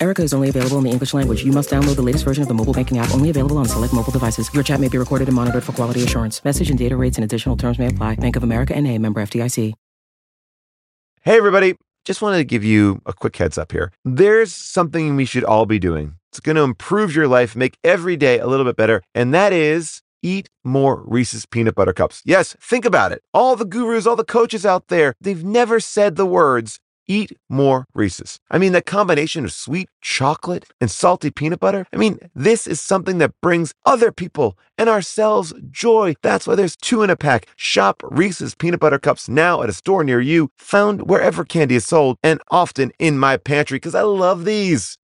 Erica is only available in the English language. You must download the latest version of the mobile banking app, only available on select mobile devices. Your chat may be recorded and monitored for quality assurance. Message and data rates and additional terms may apply. Bank of America and a member FDIC. Hey, everybody. Just wanted to give you a quick heads up here. There's something we should all be doing. It's going to improve your life, make every day a little bit better, and that is eat more Reese's peanut butter cups. Yes, think about it. All the gurus, all the coaches out there, they've never said the words eat more Reese's. I mean, that combination of sweet chocolate and salty peanut butter, I mean, this is something that brings other people and ourselves joy. That's why there's two in a pack. Shop Reese's peanut butter cups now at a store near you, found wherever candy is sold, and often in my pantry because I love these.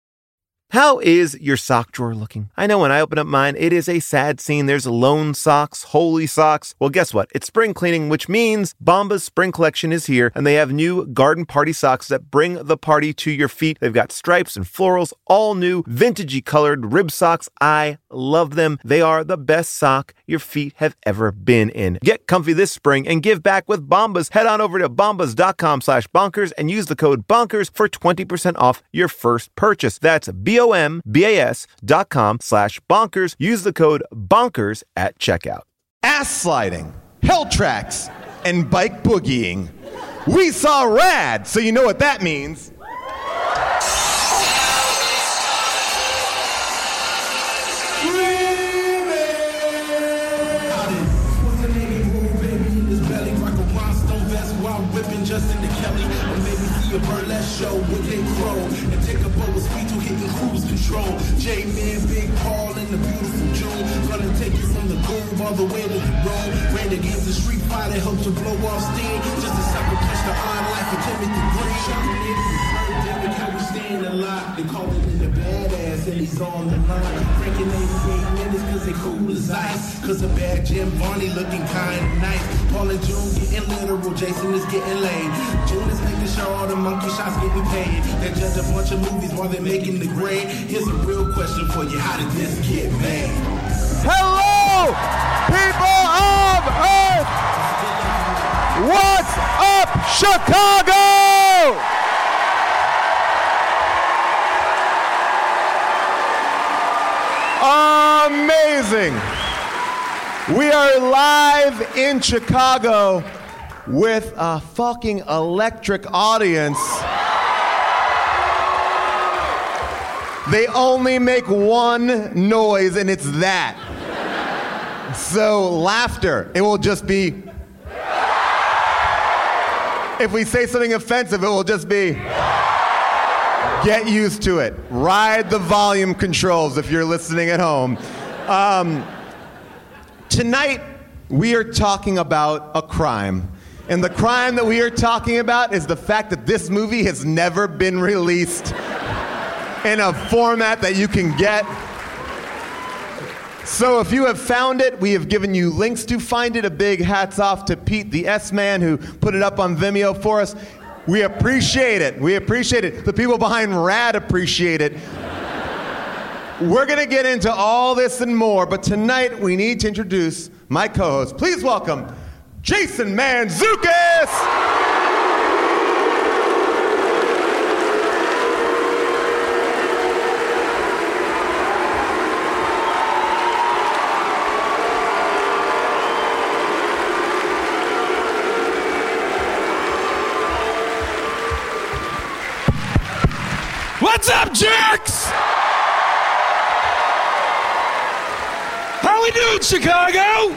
How is your sock drawer looking? I know when I open up mine, it is a sad scene. There's lone socks, holy socks. Well, guess what? It's spring cleaning, which means Bomba's spring collection is here, and they have new garden party socks that bring the party to your feet. They've got stripes and florals, all new, vintagey colored rib socks. I love them. They are the best sock your feet have ever been in. Get comfy this spring and give back with Bombas. Head on over to bombas.com slash bonkers and use the code bonkers for 20% off your first purchase. That's B-O-M-B-A-S dot com slash bonkers. Use the code bonkers at checkout. ass sliding, hell tracks, and bike boogieing. We saw rad, so you know what that means. All the way to the road. Ran the Street Fighter, helped to blow off steam. Just a sucker punch the on life of Timothy Green. Shot niggas Birdemic, how we staying alive. They call in the badass, and he's on the line. Breaking 88 minutes, cause they cool as ice. Cause a bad Jim Varney looking kinda nice. Paul and June getting literal, Jason is getting laid. June is making sure all the monkey shots getting paid. They judge a bunch of movies while they're making the grade. Here's a real question for you: How did this get made? Hello, people of Earth! What's up, Chicago? Amazing. We are live in Chicago with a fucking electric audience. They only make one noise, and it's that. So, laughter. It will just be. If we say something offensive, it will just be. Get used to it. Ride the volume controls if you're listening at home. Um, tonight, we are talking about a crime. And the crime that we are talking about is the fact that this movie has never been released in a format that you can get. So if you have found it, we have given you links to find it. A big hats off to Pete, the S Man, who put it up on Vimeo for us. We appreciate it. We appreciate it. The people behind Rad appreciate it. We're going to get into all this and more, but tonight we need to introduce my co host. Please welcome Jason Mantzoukas! What's up, jerks? How we doing, Chicago?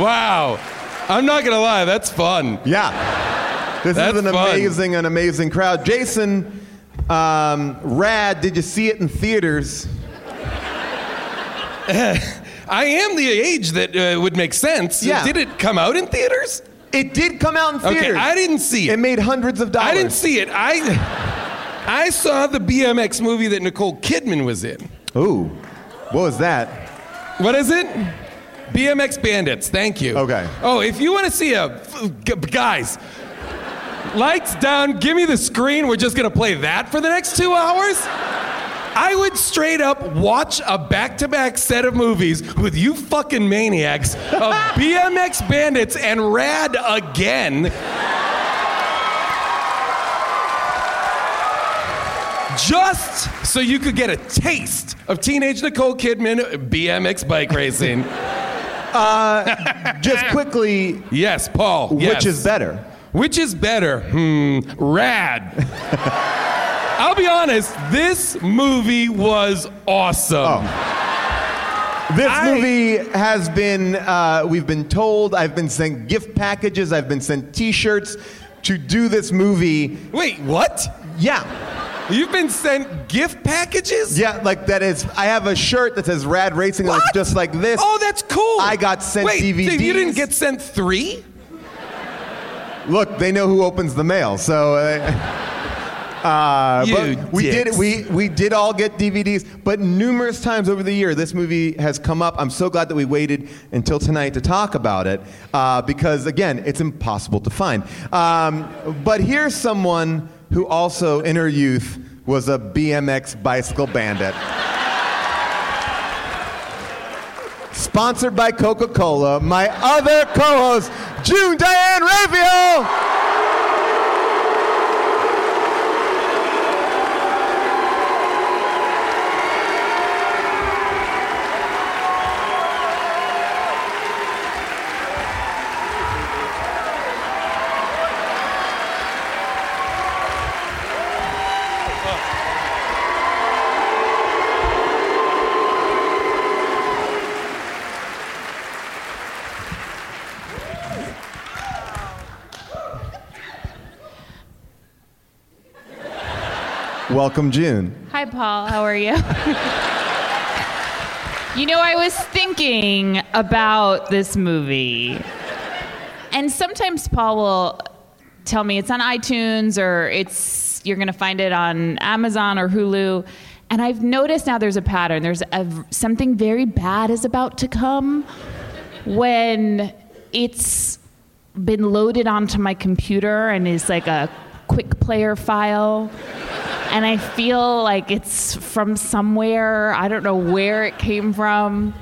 wow. I'm not gonna lie, that's fun. Yeah. This That's is an fun. amazing, an amazing crowd. Jason, um, Rad, did you see it in theaters? I am the age that uh, would make sense. Yeah. Did it come out in theaters? It did come out in theaters. Okay. I didn't see it. It made hundreds of dollars. I didn't see it. I I saw the BMX movie that Nicole Kidman was in. Ooh, what was that? What is it? BMX Bandits. Thank you. Okay. Oh, if you want to see a, guys, lights down. Give me the screen. We're just gonna play that for the next two hours. I would straight up watch a back-to-back set of movies with you fucking maniacs of BMX Bandits and Rad again. Just so you could get a taste of teenage Nicole Kidman BMX bike racing. Just quickly, Yes, Paul. which yes. is better? Which is better? Hmm, rad. I'll be honest, this movie was awesome. This I- movie has been, uh, we've been told, I've been sent gift packages, I've been sent t shirts to do this movie. Wait, what? Yeah. You've been sent gift packages? Yeah, like that is, I have a shirt that says Rad Racing, it's just like this. Oh, that's cool. I got sent Wait, DVDs. You didn't get sent three? Look, they know who opens the mail, so. Uh, uh, but we did we we did all get DVDs, but numerous times over the year, this movie has come up. I'm so glad that we waited until tonight to talk about it uh, because again, it's impossible to find. Um, but here's someone who also in her youth was a BMX bicycle bandit. Sponsored by Coca-Cola, my other co-host, June Diane Raphael. Welcome, June. Hi, Paul. How are you? you know, I was thinking about this movie. And sometimes Paul will tell me it's on iTunes or it's you're going to find it on Amazon or Hulu. And I've noticed now there's a pattern. There's a, something very bad is about to come when it's been loaded onto my computer and is like a quick player file and I feel like it's from somewhere. I don't know where it came from.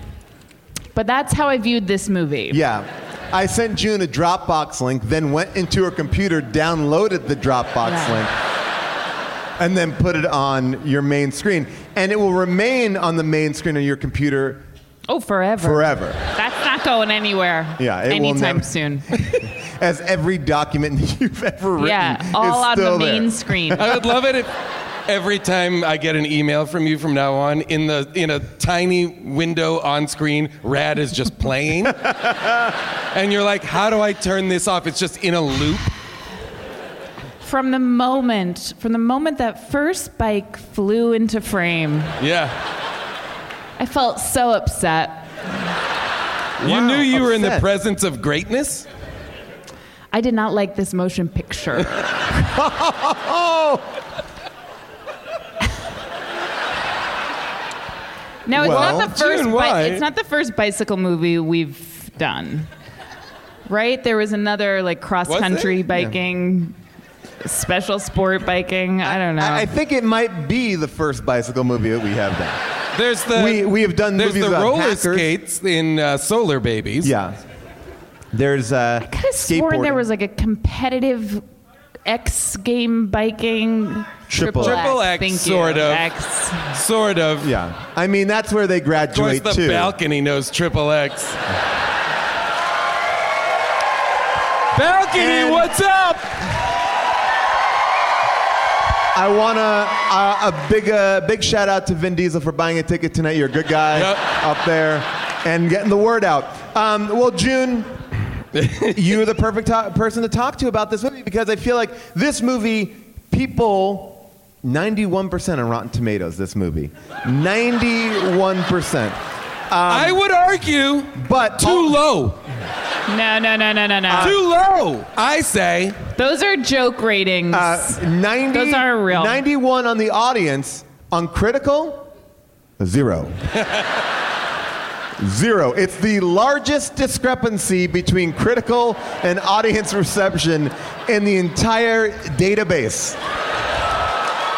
But that's how I viewed this movie. Yeah. I sent June a Dropbox link, then went into her computer, downloaded the Dropbox Yeah. link, and then put it on your main screen. And it will remain on the main screen of your computer Oh, forever. forever, That's not going anywhere. Yeah, it will anytime never- soon. as every document that you've ever written yeah, is all on the still main there. screen. I would love it if every time I get an email from you from now on, in the in a tiny window on screen, Rad is just playing, and you're like, "How do I turn this off?" It's just in a loop. From the moment, from the moment that first bike flew into frame, Yeah, I felt so upset. you Wow, knew you were in the presence of greatness. I did not like this motion picture. Oh, Now it's Well, not the first. Bi- it's not the first bicycle movie we've done, right? There was another like cross country there? biking, special sport biking. I don't know. I, I think it might be the first bicycle movie that we have done. There's the We- we have done there's movies the about roller hackers. skates in uh, Solar Babies. Yeah. There's uh, I could have sworn there was like a competitive X game biking. Triple Triple X, thank you. sort of. X. sort of. Yeah. I mean, that's where they Of course, graduate the too. balcony knows triple X. balcony, And- what's up? I want to uh, a big uh, big shout out to Vin Diesel for buying a ticket tonight. You're a good guy Yep. up there and getting the word out. Um, well, June, you're the perfect to- person to talk to about this movie because I feel like this movie, people, 91% on Rotten Tomatoes. This movie, 91%. I would argue, But too low. No, no, no, no, no, no. too low. I say. Those are joke ratings. Uh, 90, Those aren't real. 91 on the audience. On critical, zero. Zero. It's the largest discrepancy between critical and audience reception in the entire database.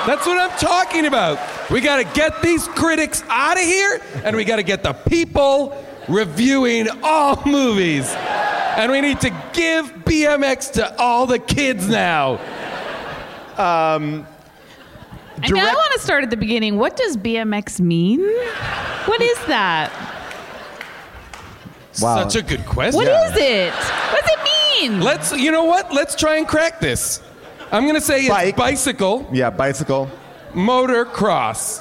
That's what I'm talking about. We got to get these critics out of here, and we got to get the people reviewing all movies. And we need to give BMX to all the kids now. Um, I mean, I want to start at the beginning. What does BMX mean? What is that? Wow. Such a good question. What is it? What does it mean? Let's, you know what? Let's try and crack this. I'm going to say it's Bike. bicycle, Yeah, bicycle. motocross,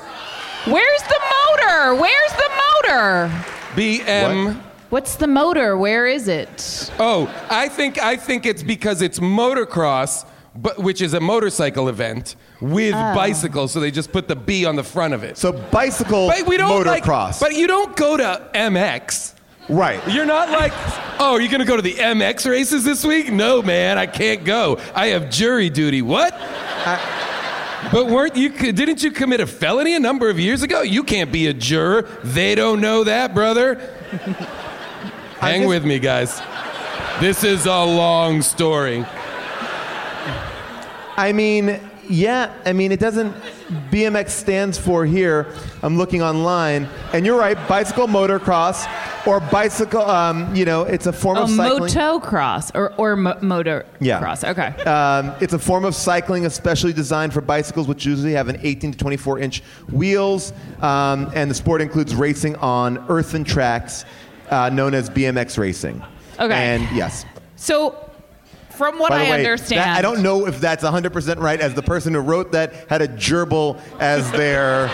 Where's the motor? Where's the motor? BM. What's the motor? Where is it? Oh, I think I think it's because it's motocross, but which is a motorcycle event with Oh. bicycles, so they just put the B on the front of it. So bicycle But we don't like, but you don't go to MX. Right. You're not like, oh, are you gonna go to the MX races this week? No, man, I can't go. I have jury duty. What? but weren't you? Didn't you commit a felony a number of years ago? You can't be a juror. They don't know that, brother. Hang just- with me, guys. This is a long story. I mean, yeah, I mean, it doesn't. BMX stands for here. I'm looking online, and you're right. Bicycle motocross, or bicycle. Um, you know, it's a form Oh, of cycling. motocross or or mo- motor Yeah. cross. Okay. Um, it's a form of cycling especially designed for bicycles, which usually have an 18 to 24 inch wheels. Um, and the sport includes racing on earthen tracks, uh, known as BMX racing. Okay. And yes. So, from what By the I way, understand, that- I don't know if that's 100% right, as the person who wrote that had a gerbil as their.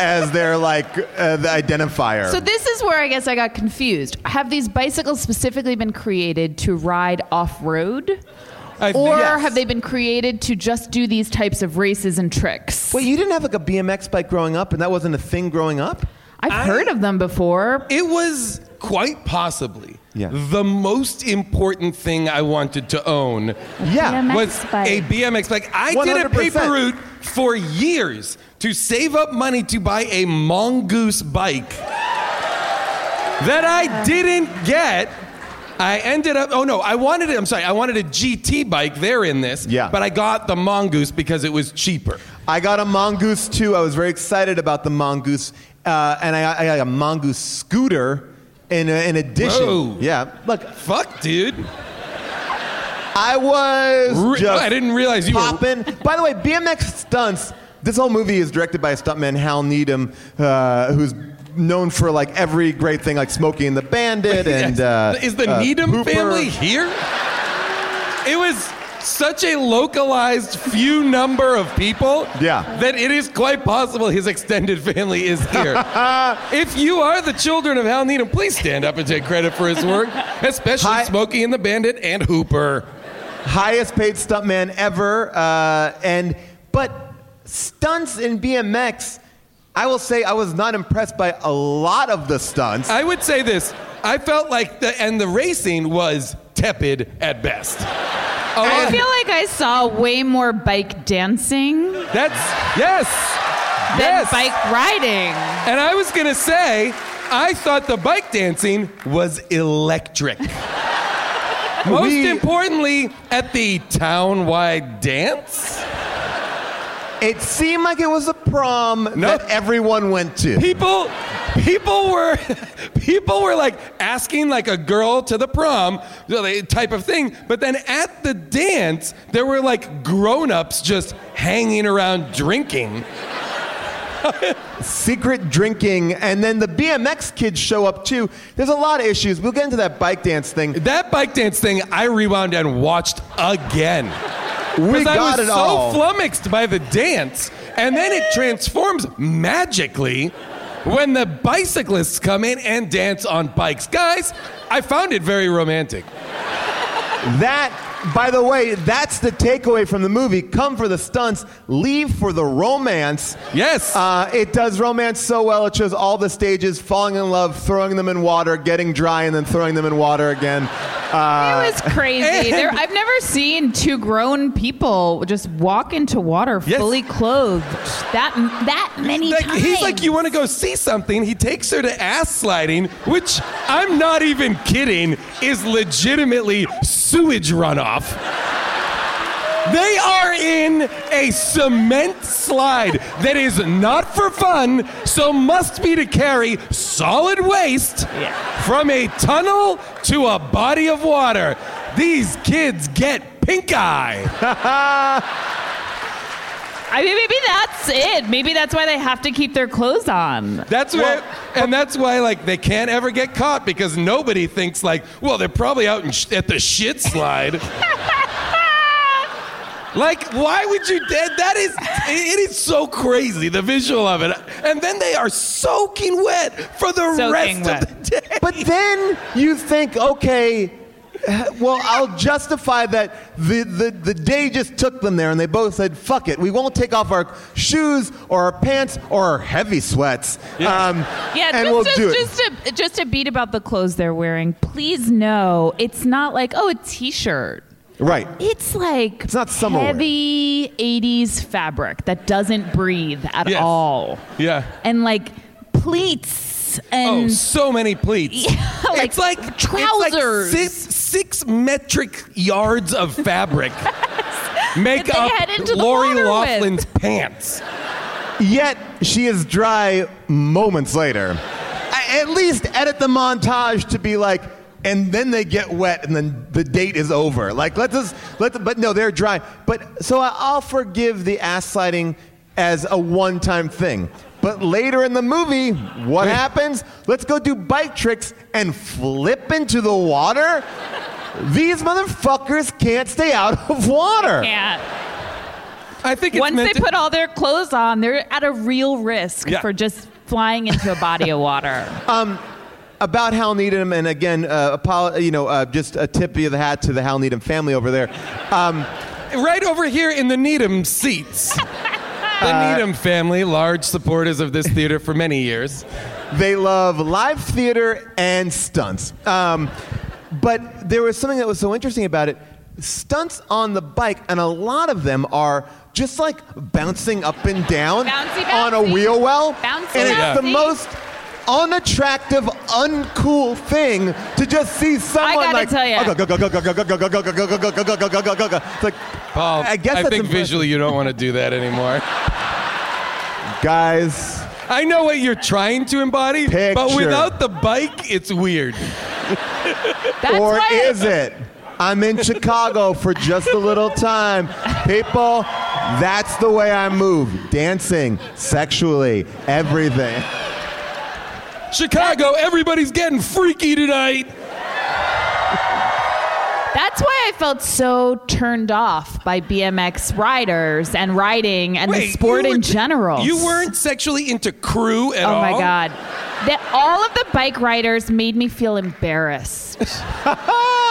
As their like uh, the identifier. So this is where I guess I got confused. Have these bicycles specifically been created to ride off road? I Or Yes. have they been created to just do these types of races and tricks? Wait, you didn't have like a BMX bike growing up, and that wasn't a thing growing up? I've I- heard of them before. It was quite possibly Yeah. the most important thing I wanted to own. Yeah. BMX was bike. a BMX bike. I did a paper route for years to save up money to buy a mongoose bike that I didn't get. I ended up. Oh no! I wanted it. I'm sorry. I wanted a GT bike. They're in this. Yeah. But I got the mongoose because it was cheaper. I got a mongoose too. I was very excited about the mongoose, uh, and I, I got a mongoose scooter. In, in addition, Whoa. yeah. Look, Fuck, dude. I was Re- just I didn't realize you were- popping. By the way, BMX stunts. This whole movie is directed by stuntman Hal Needham, uh, who's known for like every great thing, like Smokey and the Bandit, and uh, is the uh, Needham family here? It was such a localized few number of people Yeah. that it is quite possible his extended family is here. if you are the children of Hal Needham, please stand up and take credit for his work, especially Hi- Smokey and the Bandit and Hooper. highest paid stuntman ever. Uh, and but stunts in BMX, I will say I was not impressed by a lot of the stunts. I would say this. I felt like the and the racing was tepid at best. I oh, lot- feel like I saw way more bike dancing than that's yes. yes. bike riding. And I was gonna say, I thought the bike dancing was electric. Most We- importantly, at the town-wide dance, it seemed like it was a prom that everyone went to. people, people were, people were like asking like a girl to the prom you know, the type of thing. But then at the dance, there were like grown-ups just hanging around drinking. Secret drinking, and then the BMX kids show up too. There's a lot of issues. We'll get into that bike dance thing. That bike dance thing, I rewound and watched again. We Because I was it so all. flummoxed by the dance, and then it transforms magically when the bicyclists come in and dance on bikes. Guys, I found it very romantic. That By the way, that's the takeaway from the movie. Come for the stunts, leave for the romance. Yes. Uh, it does romance so well. It shows all the stages, falling in love, throwing them in water, getting dry, and then throwing them in water again. Uh, It was crazy. There, I've never seen two grown people just walk into water Yes. fully clothed that that many like, times. he's like, you want to go see something? He takes her to ass sliding, which I'm not even kidding, is legitimately sewage runoff. They are in a cement slide that is not for fun, so must be to carry solid waste from a tunnel to a body of water. These kids get pink eye. I mean, maybe that's it. Maybe that's why they have to keep their clothes on. That's why, and that's why, like, they can't ever get caught because nobody thinks like, well, they're probably out in sh- at the shit slide. like, why would you? That, that is, it is so crazy the visual of it, and then they are soaking wet for the Soaking rest wet. of the day. But then you think, okay, well, I'll justify that the, the, the day just took them there and they both said, fuck it, we won't take off our shoes or our pants or our heavy sweats. Um, Yeah, and just, we'll just, do it. just a just a beat about the clothes they're wearing. Please know it's not like oh a t-shirt. right. It's like It's not summer wear. heavy '80s fabric that doesn't breathe at Yes. all, yeah. and like pleats Oh, and Oh, so many pleats. like it's like trousers. It's like six, six metric yards of fabric make up head into the Lori water with. Loughlin's pants. Yet she is dry moments later. I- At least edit the montage to be like, and then they get wet, and then the date is over. Like, let's just let. The, but no, they're dry. But so I- I'll forgive the ass sliding as a one-time thing. But later in the movie, what happens? Let's go do bike tricks and flip into the water. These motherfuckers can't stay out of water. can't. I think it's Once meant they to- put all their clothes on, they're at a real risk Yeah. for just flying into a body of water. about Hal Needham, and again, uh, apolo- you know, uh, just a tip of the hat to the Hal Needham family over there. Um, right over here in the Needham seats. The Needham family, large supporters of this theater for many years. they love live theater and stunts. Um, but there was something that was so interesting about it. Stunts on the bike, and a lot of them are just like bouncing up and down Bouncy, on a wheel well. Bouncy, and it's the most unattractive, uncool thing to just see someone I gotta like. tell ya. It's like, Paul, I guess that's think impressive. visually you don't want to do that anymore. guys. I know what you're trying to embody, but without the bike, it's weird. That's or is it? I'm in Chicago for just a little time. People, that's the way I move. Dancing, sexually, everything. Chicago, everybody's getting freaky tonight. That's why I felt so turned off by BMX riders and riding and the sport in general. You weren't sexually into Cru at Oh all. my god. That all of the bike riders made me feel embarrassed.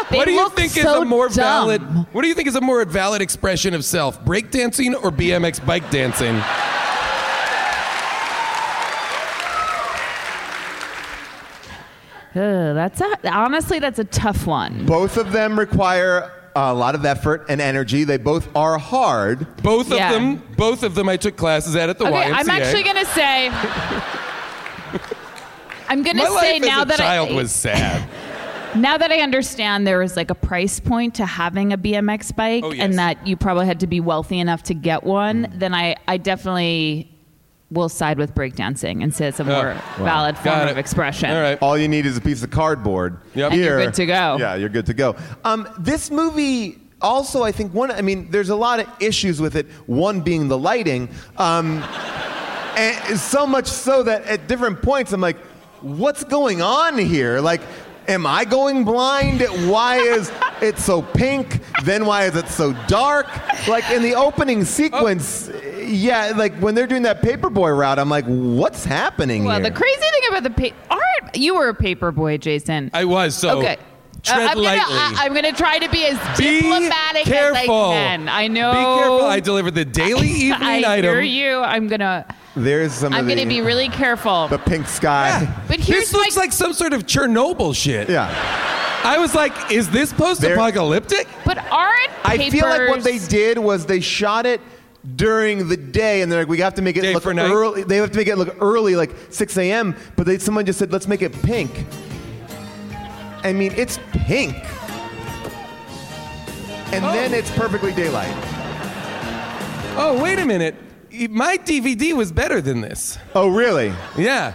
What do you think is a more dumb. valid? What do you think is a more valid expression of self? Breakdancing or BMX bike dancing? Ugh, that's a, honestly that's a tough one. Both of them require a lot of effort and energy. They both are hard. Both of them, both of them, I took classes at at the Okay, YMCA. I'm actually gonna say. I'm gonna My say life now as a that child I was sad. now that I understand there is like a price point to having a BMX bike, Oh, yes. Mm. and that you probably had to be wealthy enough to get one, then I I definitely will side with breakdancing and say it's a more valid form of expression. All right. All you need is a piece of cardboard. Yep. And you're good to go. Yeah, you're good to go. Um, this movie also, I think one. I mean, there's a lot of issues with it. One being the lighting, um, and so much so that at different points I'm like, what's going on here? Like. Am I going blind? Why is it so pink? Then why is it so dark? Like in the opening sequence, yeah, like when they're doing that paperboy route, I'm like, what's happening Well, here? the crazy thing about the pa- art, you were a paperboy, Jason. I was so. Okay. Tread I'm gonna, uh, lightly. I, am gonna try to be as Be diplomatic careful. as I can. I know. Be careful. I deliver the daily evening I item. hear you. I'm gonna. There's some I'm gonna be really careful. the pink sky. But here's this looks my. like some sort of Chernobyl shit. Yeah. I was like, is this post-apocalyptic? but aren't I feel like what they did was they shot it during the day, and they're like, we have to make it Day look for night? early. They have to make it look early, like 6 a.m. But they, someone just said, let's make it pink. I mean, it's pink. And Oh. then it's perfectly daylight. Oh, wait a minute. My DVD was better than this. Oh, really? Yeah.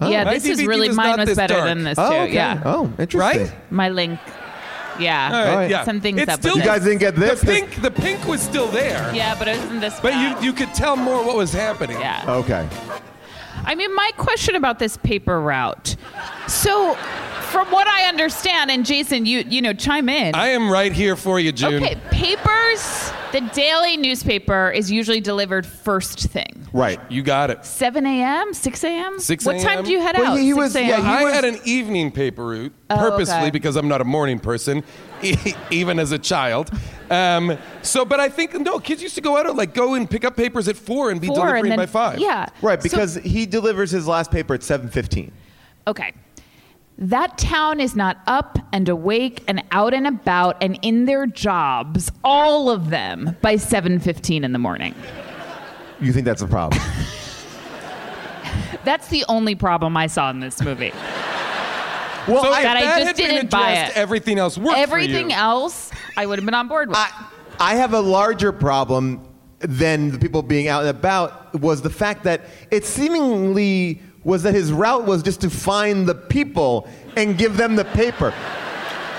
Yeah, My this is really was mine was better dark. than this Oh, too. okay. Yeah, Oh, interesting. Right? my link. Yeah. All right, All right. yeah. Something's it's up with still, this. You guys didn't get this? The pink, the pink was still there. Yeah, but it wasn't this. But you, you could tell more what was happening. Yeah. Okay. I mean, my question about this paper route. So, from what I understand, and Jason, you you know, chime in. I am right here for you, June. Okay, papers. The daily newspaper is usually delivered first thing. Right. You got it. 7 a.m., 6 a.m. 6 What time do you head Well, out? he 6 was- a.m.? yeah, he I was- had an evening paper route Oh, purposely okay. because I'm not a morning person, even as a child. Um, so, but I think no kids used to go out at like go and pick up papers at four and be Four, delivering and then, by five. Yeah. Right, So- because he delivers his last paper at 7.15. Okay. That town is not up and awake and out and about and in their jobs, all of them, by 7:15 in the morning. You think that's a problem? That's the only problem I saw in this movie. Well, So I, if That I just had been didn't buy addressed, it. Everything else worked Everything for you. else, I would have been on board with. I, I have a larger problem than the people being out and about was the fact that it seemingly was that his route was just to find the people and give them the paper.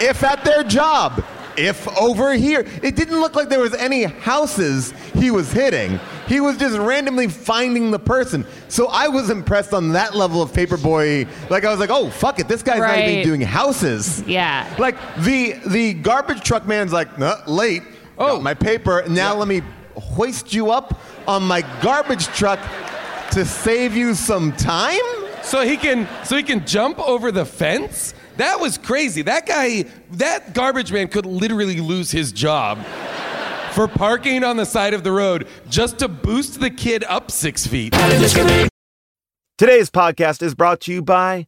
If at their job, if over here, it didn't look like there was any houses he was hitting. He was just randomly finding the person. So I was impressed on that level of paperboy. Like I was like, oh fuck it, this guy's not even doing houses. Yeah. Like the the garbage truck man's like, no, late. Oh, my paper. Now let me hoist you up on my garbage truck to save you some time. So he can so he can jump over the fence? That was crazy. That guy, that garbage man could literally lose his job for parking on the side of the road just to boost the kid up six feet. Today's podcast is brought to you by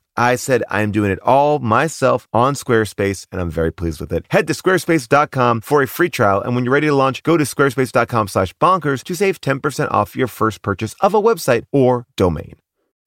I said I'm doing it all myself on Squarespace, and I'm very pleased with it. Head to squarespace.com for a free trial, and when you're ready to launch, go to squarespace.com slash bonkers to save 10% off your first purchase of a website or domain.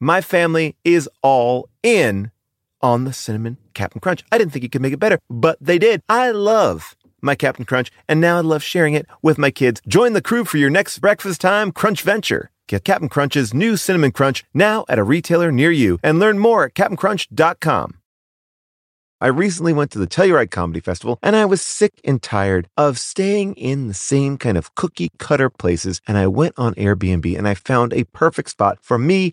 my family is all in on the cinnamon Captain Crunch. I didn't think you could make it better, but they did. I love my Captain Crunch, and now I love sharing it with my kids. Join the crew for your next breakfast time crunch venture. Get Captain Crunch's new cinnamon crunch now at a retailer near you and learn more at CaptainCrunch.com. I recently went to the Telluride Comedy Festival and I was sick and tired of staying in the same kind of cookie cutter places. And I went on Airbnb and I found a perfect spot for me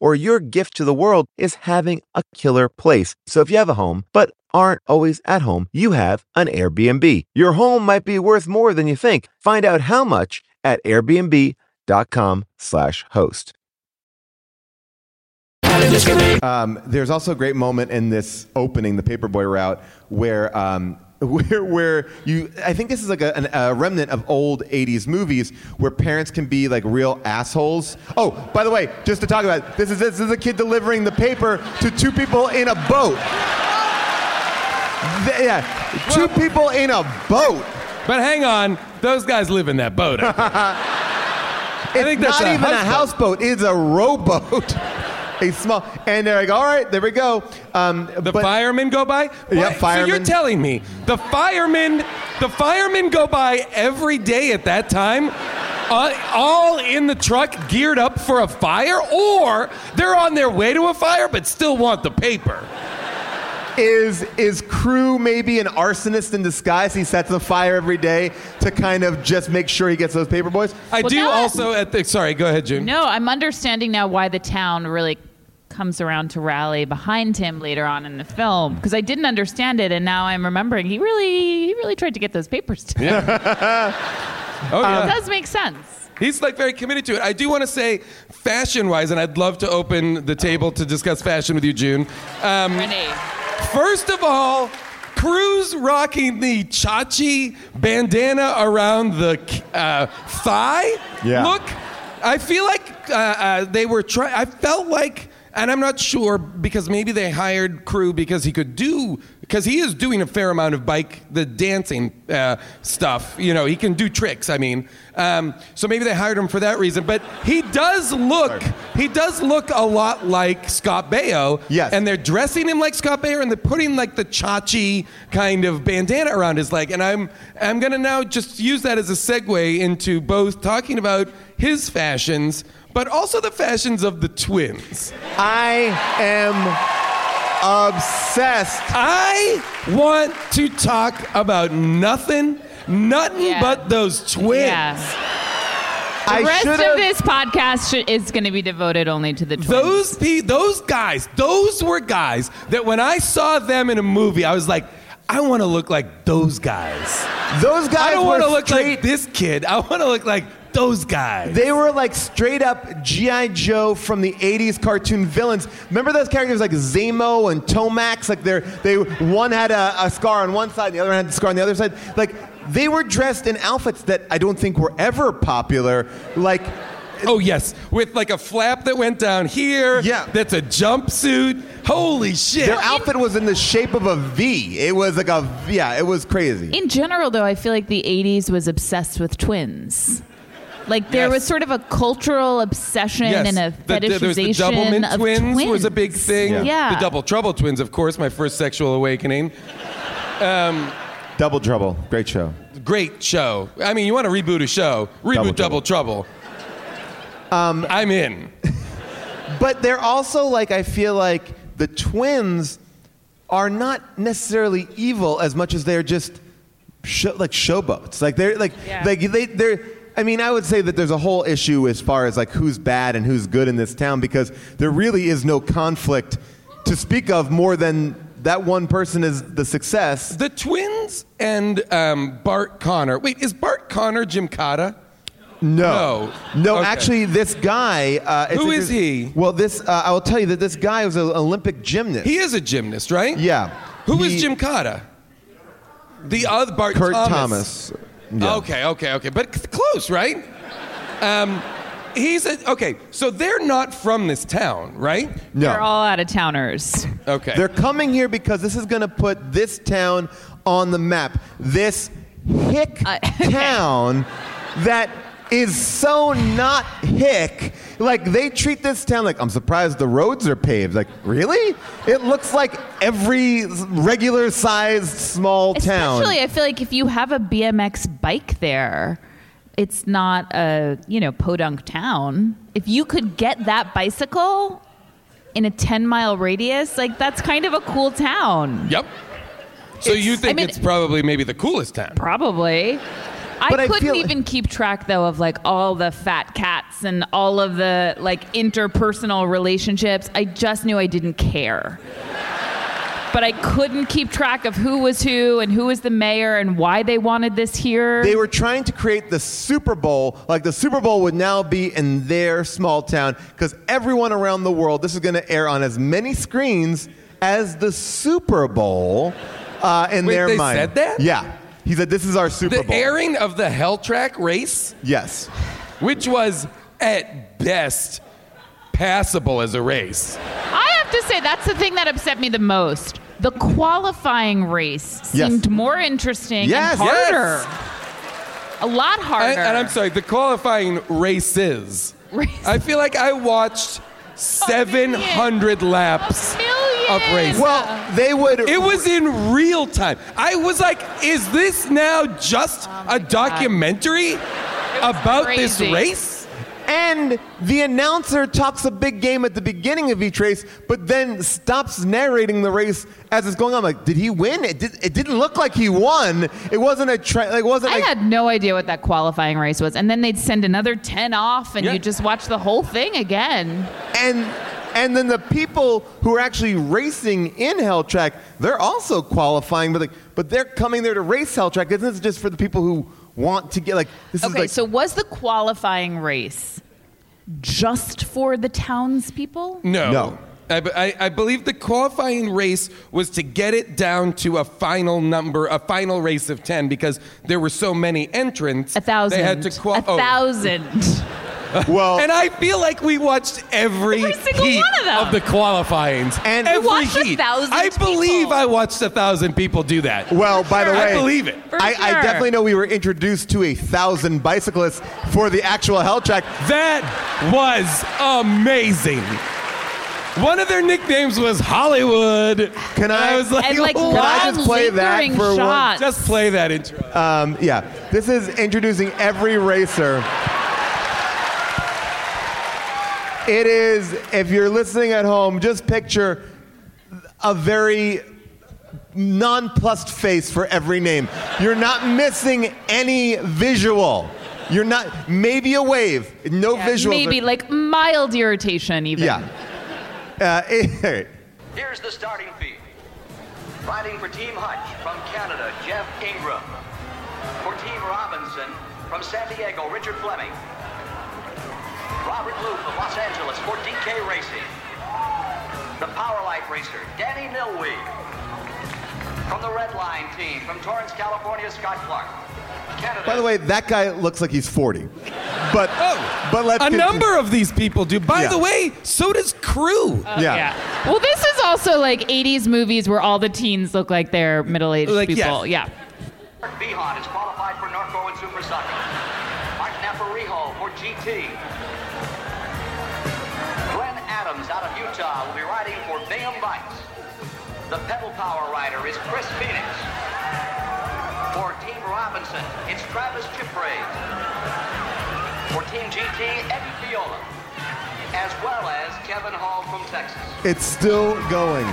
or your gift to the world is having a killer place. So if you have a home, but aren't always at home, you have an Airbnb. Your home might be worth more than you think. Find out how much at airbnb.com/slash host. Um, there's also a great moment in this opening, the Paperboy route, where um, where where you I think this is like a, an, a remnant of old '80s movies where parents can be like real assholes. Oh, by the way, just to talk about it, this is this is a kid delivering the paper to two people in a boat. Th- yeah, two Well- people in a boat. But hang on, those guys live in that boat. I think. I think that's not a even a houseboat. houseboat. It's a rowboat. a small, and they're like, all right, there we go. Um, The but- firemen go by. Yeah, What? So you're telling me the firemen, the firemen go by every day at that time, uh, all in the truck, geared up for a fire, or they're on their way to a fire but still want the paper. Is is Cru maybe an arsonist in disguise? He sets the fire every day to kind of just make sure he gets those paper boys. I Well, do now- also at the. Sorry, go ahead, June. No, I'm understanding now why the town really comes around to rally behind him later on in the film because I didn't understand it and now I'm remembering he really he really tried to get those papers to him. Oh yeah. It does make sense. He's like very committed to it. I do want to say, fashion wise, and I'd love to open the table to discuss fashion with you, June. Um, Renee. First of all, Cru's rocking the Chachi bandana around the uh, thigh Yeah. look. I feel like uh, uh, they were trying. I felt like, and I'm not sure because maybe they hired Cru because he could do because he is doing a fair amount of bike the dancing uh, stuff. You know, he can do tricks. I mean, um, so maybe they hired him for that reason. But he does look. He does look a lot like Scott Baio. Yes. And they're dressing him like Scott Baio, and they're putting like the chachi kind of bandana around his leg. And I'm I'm gonna now just use that as a segue into both talking about his fashions, but also the fashions of the twins. I am obsessed. I want to talk about nothing, nothing Yeah. but those twins. Yeah. The I rest should of this podcast sh- is going to be devoted only to the twins. Those pe- those guys, those were guys that when I saw them in a movie, I was like, I want to look like those guys. Those guys I don't want to look straight. like this kid. I want to look like those guys. They were like straight up G.I. Joe from the 80s cartoon villains. Remember those characters like Xamot and Tomax? Like they're, they, one had a, a scar on one side, and the other one had a scar on the other side. Like they were dressed in outfits that I don't think were ever popular. Like, oh yes, with like a flap that went down here. Yeah. That's a jumpsuit. Holy shit. their outfit was in the shape of a V. It was like a, yeah, it was crazy. In general, though, I feel like the 80s was obsessed with twins. Like there Yes. was sort of a cultural obsession Yes. and a The- the- fetishization there was the Doublemint of twins, twins. was a big thing. Yeah. Yeah. The Double Trouble twins, of course, my first sexual awakening. Double Trouble, great show. Great show. I mean, you want to reboot a show? Reboot Double Double, Trouble. Um, I'm in. But they're also like I feel like the twins are not necessarily evil as much as they're just show, like showboats. Like they're like Yeah. like they they're. I mean, I would say that there's a whole issue as far as like who's bad and who's good in this town because there really is no conflict to speak of more than that one person is the success. The twins and um, Bart Conner. Wait, is Bart Conner Jim Cotta? No, No. no. Okay. Actually, this guy. Uh, it's Who is he? Well, this uh, I will tell you that this guy was an Olympic gymnast. He is a gymnast, right? Yeah. Who is He- Gymkata? The other Bart Kurt Thomas. Thomas. Yeah. Okay, okay, okay, but c- close, right? Um, he's a, okay. So they're not from this town, right? No. They're all out of towners. Okay. They're coming here because this is going to put this town on the map. This hick I- town that is so not hick. Like they treat this town like I'm surprised the roads are paved. Like really? It looks like every regular sized small town. Especially, I feel like if you have a BMX bike there, it's not a you know podunk town. If you could get that bicycle in a 10 mile radius, like that's kind of a cool town. Yep. So It's- you think I mean- it's probably maybe the coolest town? Probably. I But couldn't feel- even keep track though of like all the fat cats and all of the like interpersonal relationships. I just knew I didn't care. But I couldn't keep track of who was who and who was the mayor and why they wanted this here. They were trying to create the Super Bowl. Like the Super Bowl would now be in their small town because everyone around the world, this is going to air on as many screens as the Super Bowl uh, in Wait, their they mind. said that? Yeah. He said, This is our Super The Bowl. airing of the Hell Track race, yes. which was at best passable as a race. I have to say that's the thing that upset me the most. The qualifying race Yes. seemed more interesting Yes, and harder. yes. A lot I, harder. and I'm sorry, the qualifying races. Race- I feel like I watched 700 laps of race. Well, they would. It was in real time. I was like, is this now just a documentary about this race? And the announcer talks a big game at the beginning of each race, but then stops narrating the race as it's going on. Like, did he win? It, did, it didn't look like he won. It wasn't a tra- like, it wasn't I like had no idea what that qualifying race was. And then they'd send another 10 off and Yeah. you just watch the whole thing again. and and then the people who are actually racing in Hell Track, they're also qualifying, but like, but they're coming there to race Hell Track. Isn't this just for the people who want to get like this is Okay, like so was the qualifying race just for the townspeople? No. No. I, I, I believe the qualifying race was to get it down to a final number, a final race of 10, because there were so many entrants. A thousand. They had to qual- a oh. thousand. well And I feel like we watched every, Every single heat one of them. the qualifyings. And- every You watched a heat. thousand I believe people. I watched a thousand people do that. well, by the way, I believe it. For I, I definitely know we were introduced to a thousand bicyclists for the actual Hell Track. That was amazing. One of their nicknames was Hollywood. Can I- I was like, and like "Oh, long I just play that lingering for one- just play that intro. Um, yeah, this is introducing every racer. It is, if you're listening at home, just picture a very nonplussed face for every name. You're not missing any visual. You're not, maybe a wave, no Yeah, visuals. Maybe like mild irritation even. yeah. Uh, it- Here's the starting field. Riding for Team Hutch from Canada, Jeff Ingram. For Team Robinson from San Diego, Richard Fleming. Robert Loop of Los Angeles for DK Racing. The Powerlight racer, Danny Milwee. From the Red Line team from Torrance, California, Scott Clark. Canada. by the way, that guy looks like he's 40. But, Oh, but let's a continue. number of these people do. By Yeah. the way, so does Cru. Uh, yeah. Well, this is also like 80s movies where all the teens look like they're middle-aged Like, people. yes. Yeah. Behan is qualified It's still going.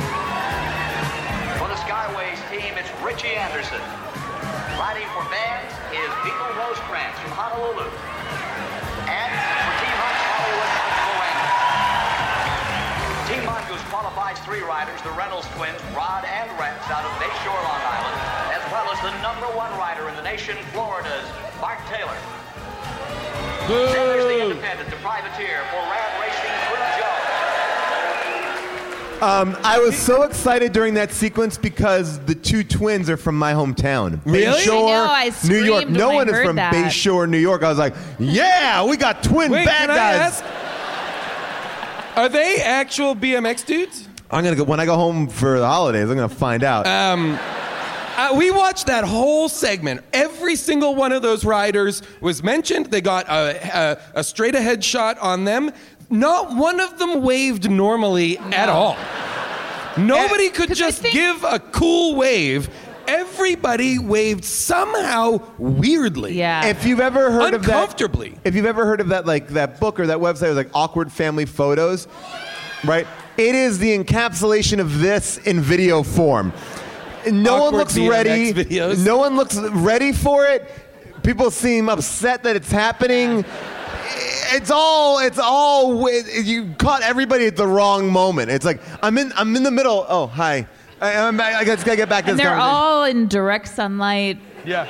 For the Skyways team, it's Richie Anderson. Riding for Vans is Beetle Rosecrans from Honolulu. And for Team Hutch Hollywood. Team Mongoose qualifies three riders, the Reynolds twins, Rod and Rex, out of Bayshore, Long Island, as well as the number one rider in the nation, Florida's Mark Taylor. Then Um, I was so excited during that sequence because the two twins are from my hometown. Really? Bayshore, I know, I New York. screamed No when I one is heard from that. Bayshore, New York. I was like, yeah, we got twin Wait, bad can I guys. ask? Are they actual BMX dudes? I'm gonna go when I go home for the holidays. I'm gonna find out. Uh, we watched that whole segment. Every Every single one of those riders was mentioned. They got a, a, a straight ahead shot on them. Not one of them waved normally at all. Nobody eh, could just think- give a cool wave. Everybody waved somehow weirdly. Yeah. If you've ever heard of that, Uncomfortably. if you've ever heard of that, like that book or that website with like awkward family photos, right? It is the encapsulation of this in video form. No one Awkward looks BMX ready. videos. No one looks ready for it. People seem upset that it's happening. It's all. It's all. You caught everybody at the wrong moment. It's like I'm in. I'm in the middle. Oh, hi. I, I'm, I just gotta get back to and this they're all in direct sunlight. Yeah.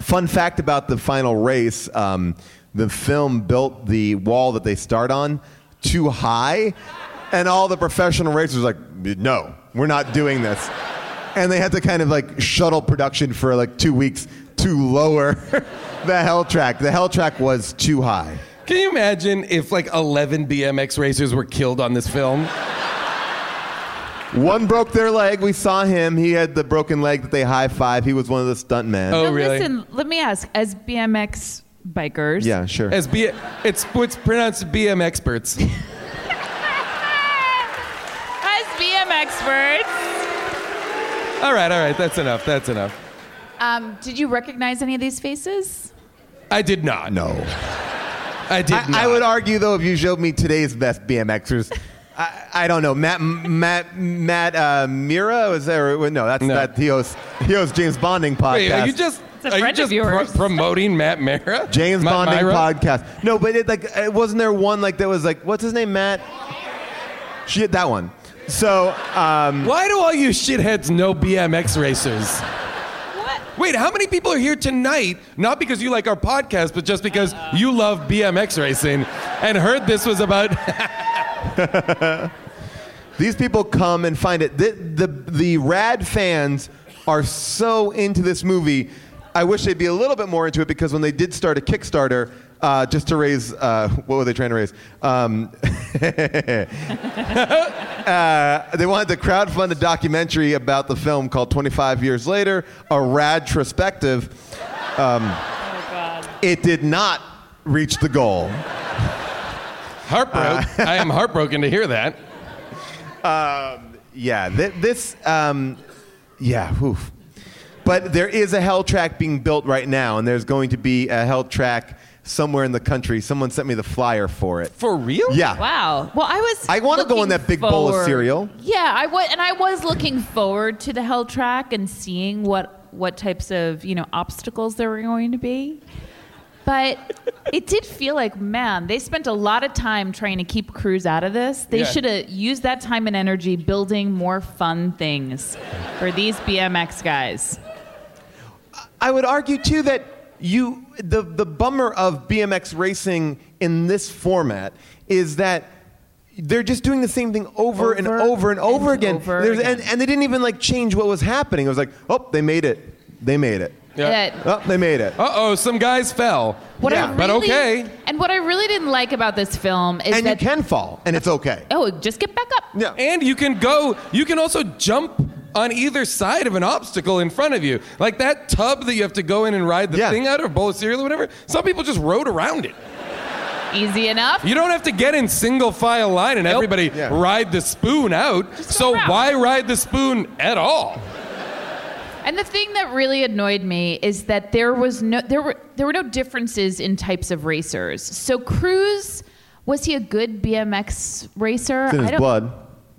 Fun fact about the final race: um, the film built the wall that they start on too high, and all the professional racers like, "No, we're not doing this," and they had to kind of like shuttle production for like two weeks to lower the hell track. The hell track was too high. Can you imagine if like 11 BMX racers were killed on this film? One broke their leg. We saw him. He had the broken leg that they high five. He was one of the stunt men. Oh, But really? listen, let me ask, as BMX bikers, Yeah, sure. As B, it's what's pronounced BM experts. as BM experts, all right, all right, that's enough. That's enough. Um, did you recognize any of these faces? I did not. no. I did I, not. I would argue though, if you showed me today's best BMXers, I, I don't know Matt Matt Matt uh, Mira was there? No, that's No. that he hosts he hosts James Bonding podcast. Wait, are you just a are you friend of just yours. promoting Matt Mira? James Ma- Bonding Mira? podcast? No, but it like it wasn't there one like that was like what's his name Matt? Shit, that one. So um, Why do all you shitheads know BMX racers? Wait, how many people are here tonight? Not because you like our podcast, but just because you love BMX racing and heard this was about. These people come and find it. The, the, the rad fans are so into this movie. I wish they'd be a little bit more into it because when they did start a Kickstarter uh, just to raise, uh, what were they trying to raise? Um, uh, they wanted to crowdfund a documentary about the film called 25 Years Later, a radtrospective. Um, It did not reach the goal. Heartbroken. I am heartbroken to hear that. Yeah, th- this, um, yeah, oof. But there is a hell track being built right now, and there's going to be a hell track somewhere in the country. Someone sent me the flyer for it. For real? Yeah. Wow. Well, I was. I wanna go looking in that big bowl of cereal. Yeah, I was, and I was looking forward to the hell track and seeing what what types of you know obstacles there were going to be. But it did feel like, man, they spent a lot of time trying to keep crews out of this. They Yeah. should have used that time and energy building more fun things for these BMX guys. I would argue too that you the the bummer of BMX racing in this format is that they're just doing the same thing over, and Over over and over and again. over There's- again. And, and they didn't even like change what was happening. It was like, oh, they made it. They made it. Yeah. That- Oh, they made it. Uh oh, some guys fell. What Yeah, I but okay. And what I really didn't like about this film is and you can fall, and it's okay. oh, just get back up. Yeah. And you can go, you can also jump on either side of an obstacle in front of you. Like that tub that you have to go in and ride the Yeah. thing out of, bowl of cereal or whatever. Some people just rode around it. Easy enough. You don't have to get in single file line and everybody Yeah. ride the spoon out. So around. why ride the spoon at all? And the thing that really annoyed me is that there was no there were there were no differences in types of racers. So Cruz was he a good BMX racer? It's in I his don't- blood.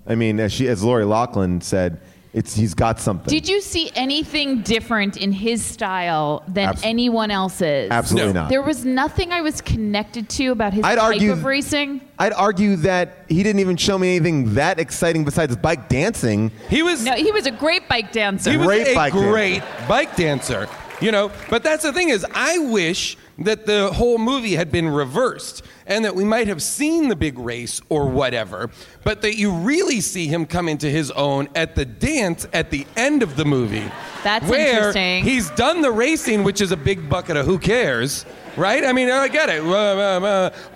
I mean, as she, as Lori Loughlin said, it's he's got something. Did you see anything different in his style than Abs- anyone else's? Absolutely No. not. There was nothing I was connected to about his I'd type argue- of racing. I'd argue that he didn't even show me anything that exciting besides bike dancing. He was No, he was a great bike dancer. He was Great a bike dancer. great bike dancer. You know, but that's the thing is, I wish that the whole movie had been reversed and that we might have seen the big race or whatever, but that you really see him come into his own at the dance at the end of the movie. That's where interesting. He's done the racing, which is a big bucket of who cares. Right? I mean, I get it.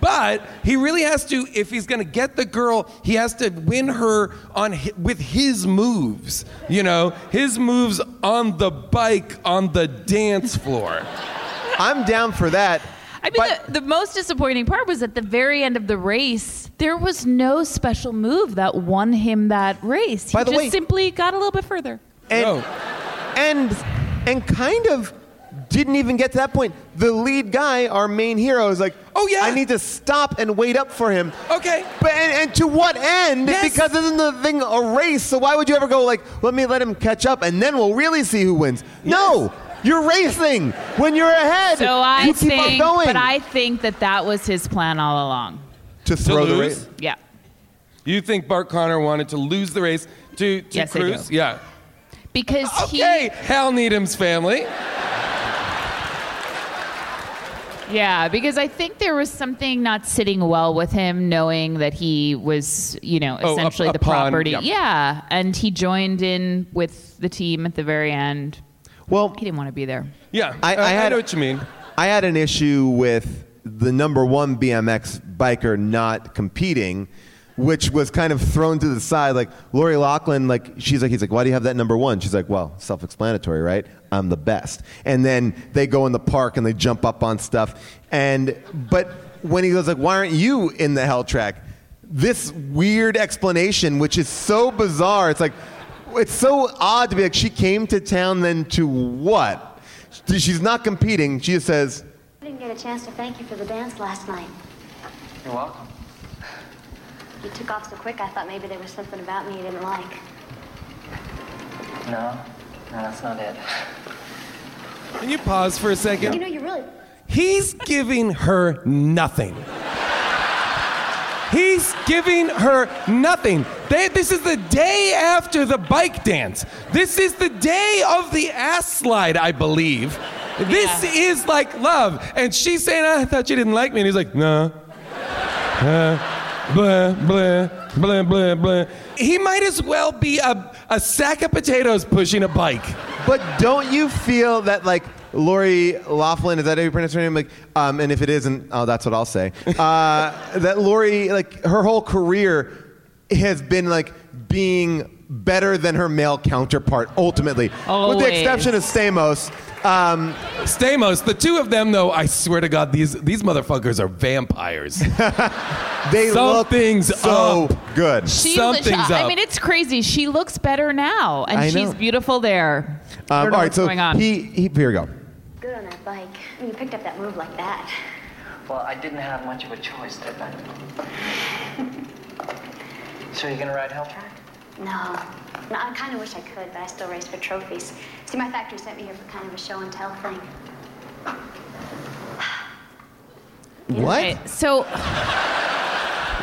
But he really has to, if he's going to get the girl, he has to win her on with his moves. You know, his moves on the bike on the dance floor. I'm down for that. I mean, But- the, the most disappointing part was at the very end of the race, there was no special move that won him that race. He By the just way- simply got a little bit further. and No. and and kind of didn't even get to that point. The lead guy, our main hero, is like, Oh, yeah. I need to stop and wait up for him." Okay. But and, and to what end? Yes. Because isn't the thing a race? So why would you ever go like, let me let him catch up and then we'll really see who wins? No, you're racing when you're ahead. So I you keep think, on going but I think that that was his plan all along. to throw the lose? race. Yeah. You think Bart Conner wanted to lose the race to, to Yes, I do. Cruz? Yeah. Because he Okay, Hal Needham's family. yeah, because I think there was something not sitting well with him, knowing that he was, you know, Oh, a- essentially a the pawn, property. yeah. Yeah, and he joined in with the team at the very end. Well, He didn't want to be there. Yeah, I- I had- know what you mean. I had an issue with the number one BMX biker not competing, which was kind of thrown to the side. Like Lori Loughlin, like she's like, he's like, why do you have that number one? She's like, well, self-explanatory, right? I'm the best. And then they go in the park and they jump up on stuff. And but when he goes like, why aren't you in the hell track? This weird explanation, which is so bizarre. It's like, it's so odd to be like, she came to town then to what? She's not competing. She just says, I didn't get a chance to thank you for the dance last night. You're welcome. You took off so quick, I thought maybe there was something about me you didn't like. No, no, that's not it. Can you pause for a second? You second? know, you really. He's giving her nothing. He's giving her nothing. They, this is the day after the bike dance. This is the day of the ass slide, I believe. This is like love. And she's saying, I thought you didn't like me. And he's like, no. Uh, blah, blah, blah, blah, blah. He might as well be a, a sack of potatoes pushing a bike. But don't you feel that like Lori Loughlin is that how you pronounce her name? Like, um, and if it isn't, oh, that's what I'll say. Uh, that Lori, like, her whole career has been like being better than her male counterpart. Ultimately, with the exception of Stamos. Um, Stamos, the two of them, though, I swear to God, these these motherfuckers are vampires. they Something's look so up. good. She, Something's up. I mean, it's crazy. She looks better now, and I she's know. beautiful there. Um, all right, so going on. he, he here we go. Good on that bike. I mean, you picked up that move like that. Well, I didn't have much of a choice, did I? so you're gonna ride Hell Track? No. No, I kind of wish I could, but I still race for trophies. See, my factory sent me here for kind of a show and tell thing. What? Okay, so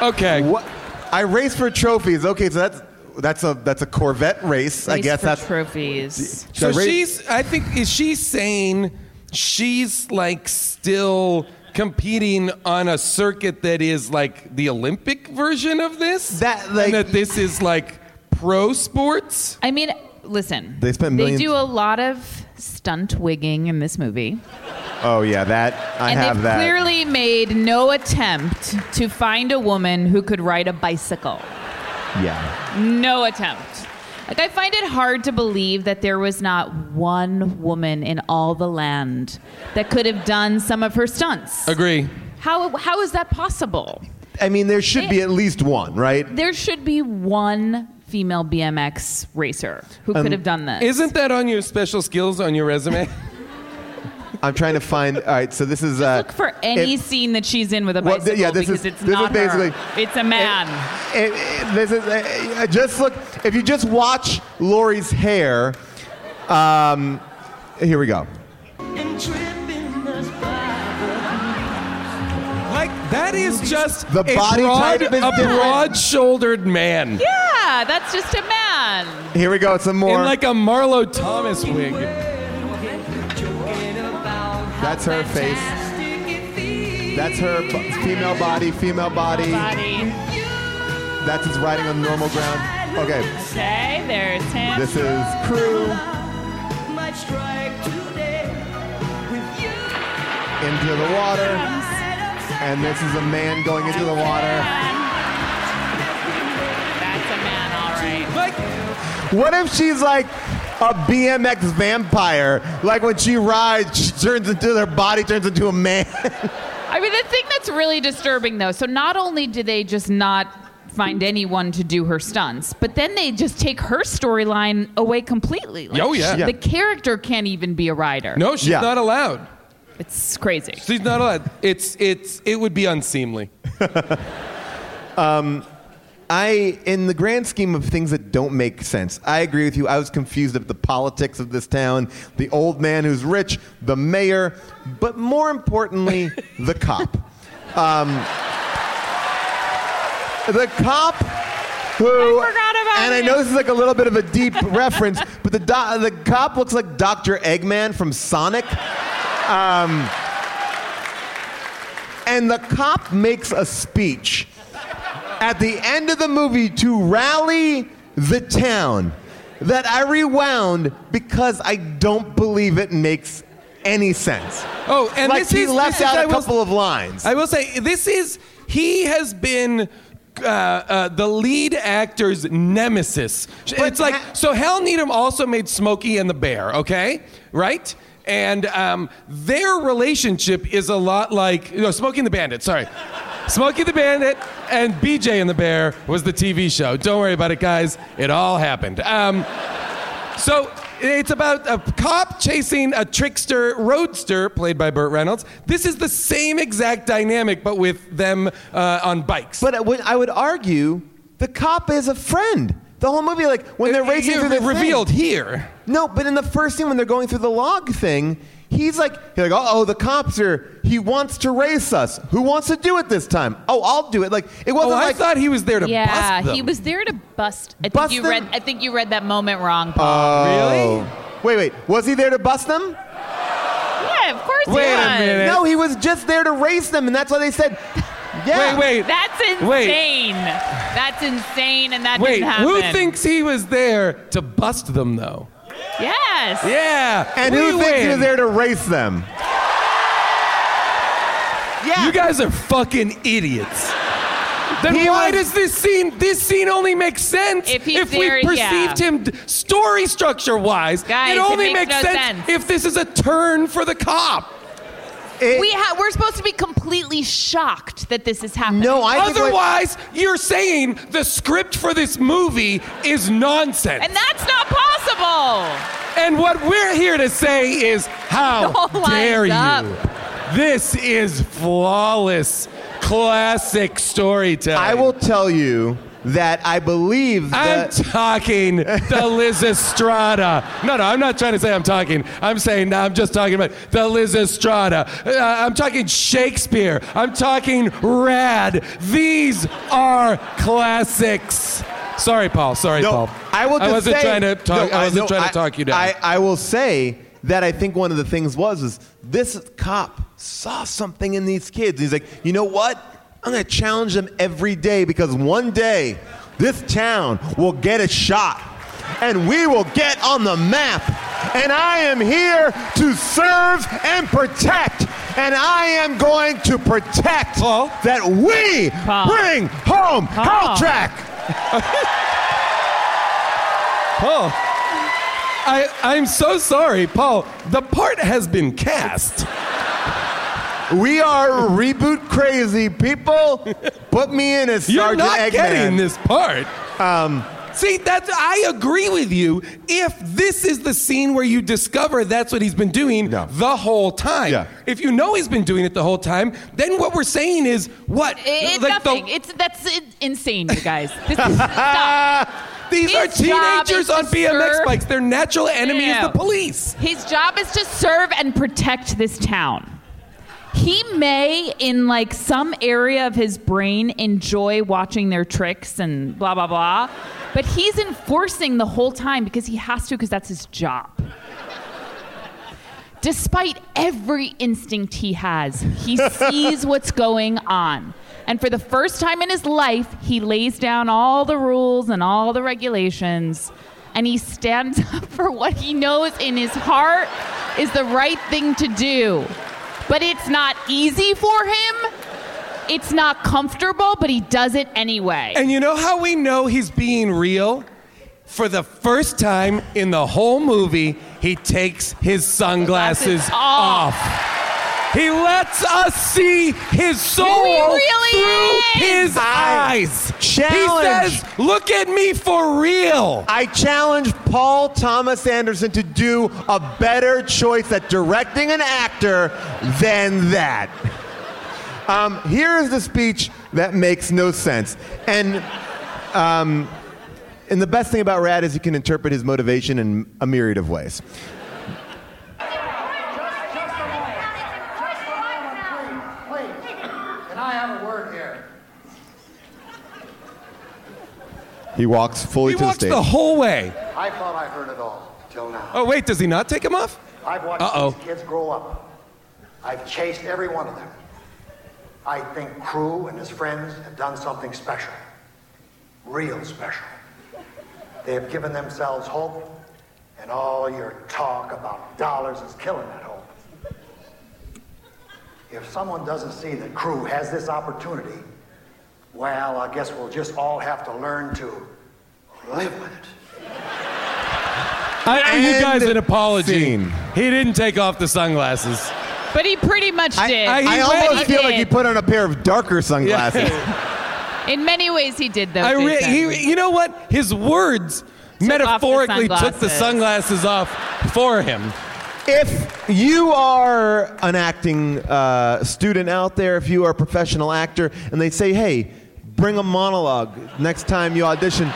Okay. What? I race for trophies. Okay, so that's that's a that's a Corvette race. I race guess for that's trophies. So Should I rate- she's, I think, is she saying she's like still competing on a circuit that is like the Olympic version of this? That, like- and that this is like pro sports? I mean, listen. They spent millions- They do a lot of stunt wigging in this movie, Oh yeah, that I and have they've that. clearly made no attempt to find a woman who could ride a bicycle. yeah. No attempt. Like I find it hard to believe that there was not one woman in all the land that could have done some of her stunts. Agree. How how is that possible? I mean, there should be at least one, right? There should be one female BMX racer who Um, could have done this. Isn't that on your special skills on your resume? I'm trying to find. All right, so this is. Uh, Look for any it- scene that she's in with a Well, bicycle th- yeah, this because is- it's this is not basically- her. It's a man. it- it- this is uh, just look. If you just watch Lori's hair, um, here we go. like that is just The a body broad, type is a different. broad-shouldered man yeah, that's just a man. Here we go. Some more. in like a Marlo Thomas wig. That's her face. That's her b- female body, female body. Body. That's his riding on normal ground. Okay, Okay, there's him. this is Cru into the water, and this is a man going into the water. That's a man, all right. Like, What if she's like a BMX vampire? Like when she rides, she turns into her body turns into a man. I mean, the thing that's really disturbing, though, so not only do they just not find anyone to do her stunts, but then they just take her storyline away completely. Like, Oh, yeah. Yeah. The character can't even be a rider. no, she's Yeah. not allowed. It's crazy. She's not allowed. It's it's it would be unseemly. Um, I, in the grand scheme of things that don't make sense, I agree with you. I was confused at the politics of this town, the old man who's rich, the mayor, but more importantly, the cop. Um, the cop who. I forgot about and I know this is like a little bit of a deep reference, but the, do- the cop looks like Dr. Eggman from Sonic. Um, and the cop makes a speech at the end of the movie to rally the town that I rewound because I don't believe it makes any sense. Oh, and like this he is left this is- out I a will- couple of lines. I will say this is he has been uh, uh, the lead actor's nemesis. it's like ha- so. Hal Needham also made Smokey and the Bear. Okay, right? And um, their relationship is a lot like no, Smokey and the Bandit. Sorry. Smokey the Bandit and BJ and the Bear was the TV show. Don't worry about it, guys. It all happened. Um, so it's about a cop chasing a trickster roadster played by Burt Reynolds. This is the same exact dynamic, but with them uh, on bikes. but I would, I would argue the cop is a friend. The whole movie, like when they're racing Here, through the thing- revealed here. No, but in the first scene when they're going through the log thing, he's like, he's like, oh, the cops are. He wants to race us. Who wants to do it this time? Oh, I'll do it. Like it Oh, wasn't I like. thought he was there to yeah, bust them. Yeah, he was there to bust. I think Bust you them? read. I think you read that moment wrong, Paul. Oh. Really? Wait, wait. Was he there to bust them? yeah, of course Wait he a minute. No, he was just there to race them, and that's why they said, yeah. Wait, wait. That's insane. Wait. insane. That's insane, and that Wait, didn't happen. who thinks he was there to bust them, though? Yes. Yeah. And we who thinks he win. was there to race them? Yeah. You guys are fucking idiots. Then He why was- does this scene this scene only make sense If he's we perceived yeah. him story structure wise? Guys, it it only makes makes no sense, sense. if this is a turn for the cop. It- We ha- we're supposed to be completely shocked that this is happening. no, I think. what- Otherwise, you're saying the script for this movie is nonsense. and that's not possible. And what we're here to say is how oh It all dare you? up. This is flawless, classic storytelling. I will tell you that I believe I'm talking the Lysistrata. No, no, I'm not trying to say I'm talking. I'm saying no, I'm just talking about the Lysistrata. Uh, I'm talking Shakespeare. I'm talking Rad. These are classics. Sorry, Paul. Sorry, No, Paul. I will. Just I wasn't say- trying to talk. No, I wasn't no, trying I- to talk you down. I, I will say that I think one of the things was is this cop saw something in these kids. He's like, you know what? I'm gonna challenge them every day because one day this town will get a shot. And we will get on the map. And I am here to serve and protect. And I am going to protect Paul? that we Paul. bring home Paul. Caltrack. Paul. I, I'm so sorry, Paul. The part has been cast. We are reboot crazy people. Put me in as You're Sergeant not Eggman. getting this part. Um, See, that's I agree with you. If this is the scene where you discover that's what he's been doing No. the whole time. Yeah. If you know he's been doing it the whole time, then what we're saying is what? It's Like the- nothing. it's that's in- insane, you guys. This is stop. these his are job teenagers to on BMX serve- bikes. Their natural enemy is No. the police. His job is to serve and protect this town. He may, in like some area of his brain, enjoy watching their tricks and blah blah blah, but he's enforcing the whole time because he has to because that's his job. despite every instinct he has, he sees what's going on. And for the first time in his life, he lays down all the rules and all the regulations, and he stands up for what he knows in his heart is the right thing to do. But it's not easy for him. It's not comfortable, but he does it anyway. And you know how we know he's being real? For the first time in the whole movie, he takes his sunglasses Glasses off. Off. He lets us see his soul really through is. his eyes. Challenge. He says, "Look at me for real." I challenge Paul Thomas Anderson to do a better choice at directing an actor than that. Um, here is the speech that makes no sense. And, um, and the best thing about Rad is you can interpret his motivation in a myriad of ways. Can I have a word here? He walks fully He to walks the stage. the whole way. I thought I heard it all till now. Oh wait, does he not take him off? I've watched Uh-oh. these kids grow up. I've chased every one of them. I think Cru and his friends have done something special. Real special. They have given themselves hope, and all your talk about dollars is killing that hope. If someone doesn't see that Cru has this opportunity, well, I guess we'll just all have to learn to live with it. I owe you guys an apology. scene. He didn't take off the sunglasses. but he pretty much did. I- I He almost went- feel like did. he put on a pair of darker sunglasses. In many ways, he did though. I re- he, you know what? His words metaphorically took the sunglasses off for him. If you are an acting uh, student out there, if you are a professional actor, and they say, hey, bring a monologue next time you audition,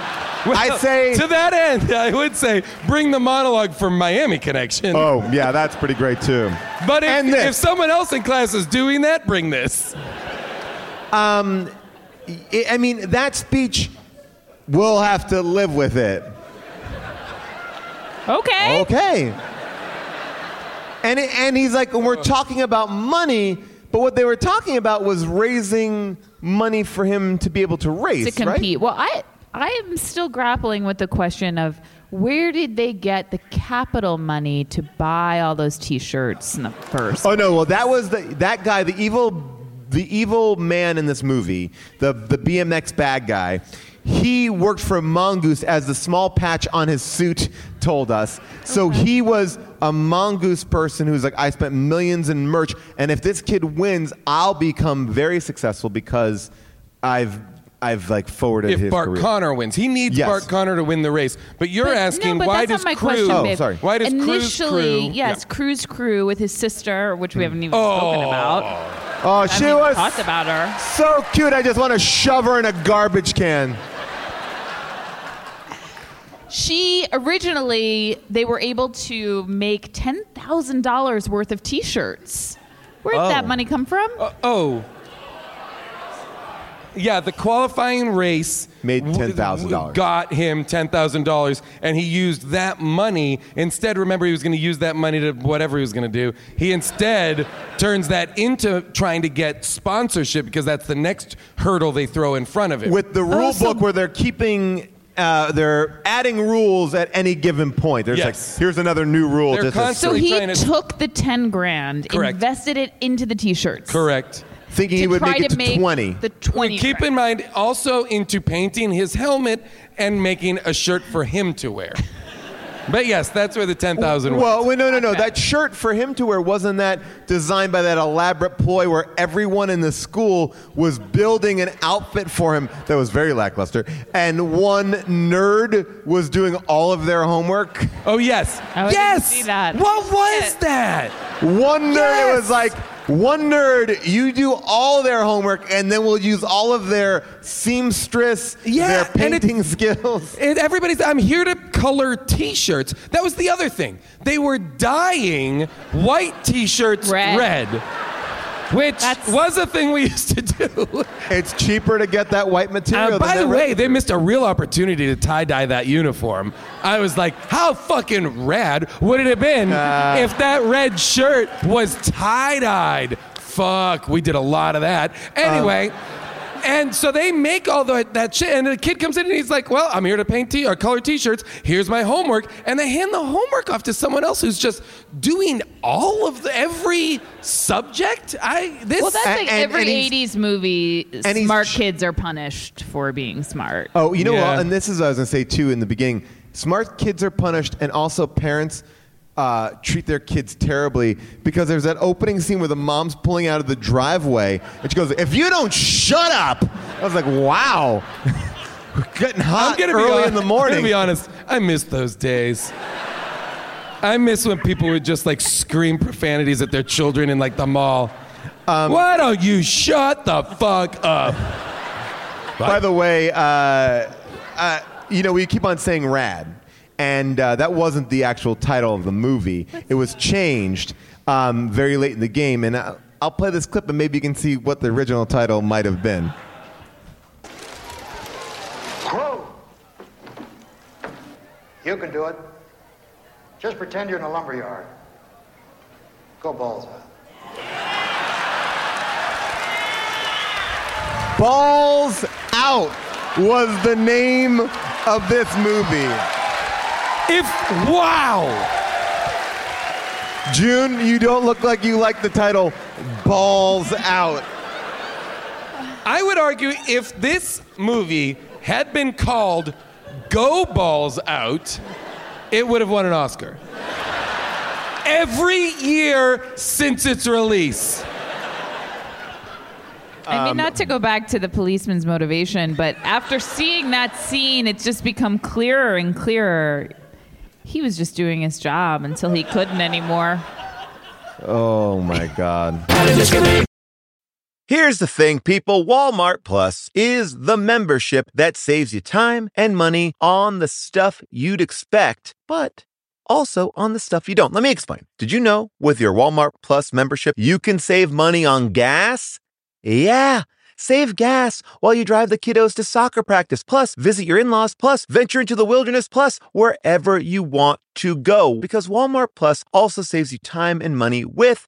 I say, to that end, I would say bring the monologue from Miami Connection. oh, yeah, that's pretty great too. but if, and if someone else in class is doing that, bring this. Um, I I mean, that speech, we'll have to live with it. okay. Okay. And, it, and he's like, when we're talking about money, but what they were talking about was raising money for him to be able to race, to compete. Well, I I am still grappling with the question of where did they get the capital money to buy all those T-shirts in the first? Oh no! Well, that was the that guy, the evil, the evil man in this movie, the the BMX bad guy. He worked for Mongoose, as the small patch on his suit told us. So he was a Mongoose person who's like, I spent millions in merch, and if this kid wins, I'll become very successful because I've I've like forwarded If his Bart career. Conner wins, he needs Yes. Bart Conner to win the race. But you're But- asking no, but why that's does not my Cru? question, Oh, sorry. Why does Cru's Initially, crew? yes, Yeah. Cru's crew with his sister, which we haven't even oh. spoken about. Oh, I she haven't was talked about her. so cute. I just want to shove her in a garbage can. She originally they were able to make ten thousand dollars worth of T-shirts. Where did that Oh. money come from? Uh, oh. Yeah, the qualifying race Made $10,000. Got him ten thousand dollars, and he used that money instead. Remember, he was going to use that money to whatever he was going to do. He instead turns that into trying to get sponsorship because that's the next hurdle they throw in front of him. with the rule Oh, so- book where they're keeping uh, they're adding rules at any given point. There's Yes. like here's another new rule. They're just as- constant- so Really he trying to- took the ten grand, Correct. invested it into the T-shirts. correct. thinking To he would try make it to to make 20. The twenty. Keep grand. in mind also into painting his helmet and making a shirt for him to wear. But yes, that's where the ten thousand. well, wait, no, no, no. That shirt for him to wear wasn't that designed by that elaborate ploy where everyone in the school was building an outfit for him that was very lackluster, and one nerd was doing all of their homework. Oh yes, I yes. see that. What was that? One nerd Yes! was like, one nerd, you do all their homework, and then we'll use all of their seamstress, Yeah, their and it- painting skills. And everybody's. I'm here to color T-shirts. That was the other thing. They were dyeing white T-shirts Red. red. Which was a thing we used to do. It's cheaper to get that white material. Uh, than by that the red way, they missed a real opportunity to tie dye that uniform. I was like, how fucking rad would it have been Uh. if that red shirt was tie dyed? Fuck, we did a lot of that. Anyway. And so they make all the, that shit, and the kid comes in and he's like, "Well, I'm here to paint t- or color T-shirts. Here's my homework." And they hand the homework off to someone else who's just doing all of the every subject. I this Well, that's like and- every and 80s movie. and Smart kids are punished for being smart. Oh, you know Yeah. what? And this is what I was gonna say too in the beginning. Smart kids are punished, and also parents uh, treat their kids terribly because there's that opening scene where the mom's pulling out of the driveway, and she goes, "If you don't shut up," I was like, "Wow." Getting hot early in the morning." I'm gonna be honest. I miss those days. I miss when people would just like scream profanities at their children in like the mall. Um, Why don't you shut the fuck up? By the way, uh, uh, you know, we keep on saying rad, and uh, that wasn't the actual title of the movie. It was changed um, very late in the game, and I, I'll play this clip, and maybe you can see what the original title might have been. Cru! You can do it. Just pretend you're in a lumber yard. Go balls out. Balls Out was the name of this movie. If wow, June, you don't look like you like the title Balls Out. I would argue if this movie had been called Go Balls Out, it would have won an Oscar. Every year since its release. I mean, not to go back to the policeman's motivation, but after seeing that scene, it's just become clearer and clearer. He was just doing his job until he couldn't anymore. Oh my God. Here's the thing, people Walmart Plus is the membership that saves you time and money on the stuff you'd expect, but also on the stuff you don't. Let me explain. Did you know with your Walmart Plus membership, you can save money on gas? Yeah. Save gas while you drive the kiddos to soccer practice, plus visit your in laws, plus venture into the wilderness, plus wherever you want to go. Because Walmart Plus also saves you time and money with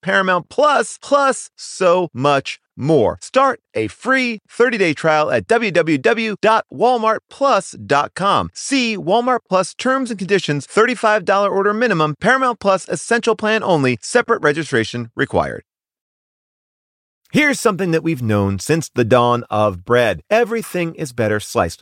Paramount Plus plus so much more. Start a free 30-day trial at www.walmartplus.com. See Walmart Plus terms and conditions, $35 order minimum, Paramount Plus essential plan only, separate registration required. Here's something that we've known since the dawn of bread. Everything is better sliced.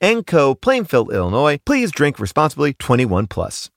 and Co. Plainfield, Illinois. Please drink responsibly. 21 plus.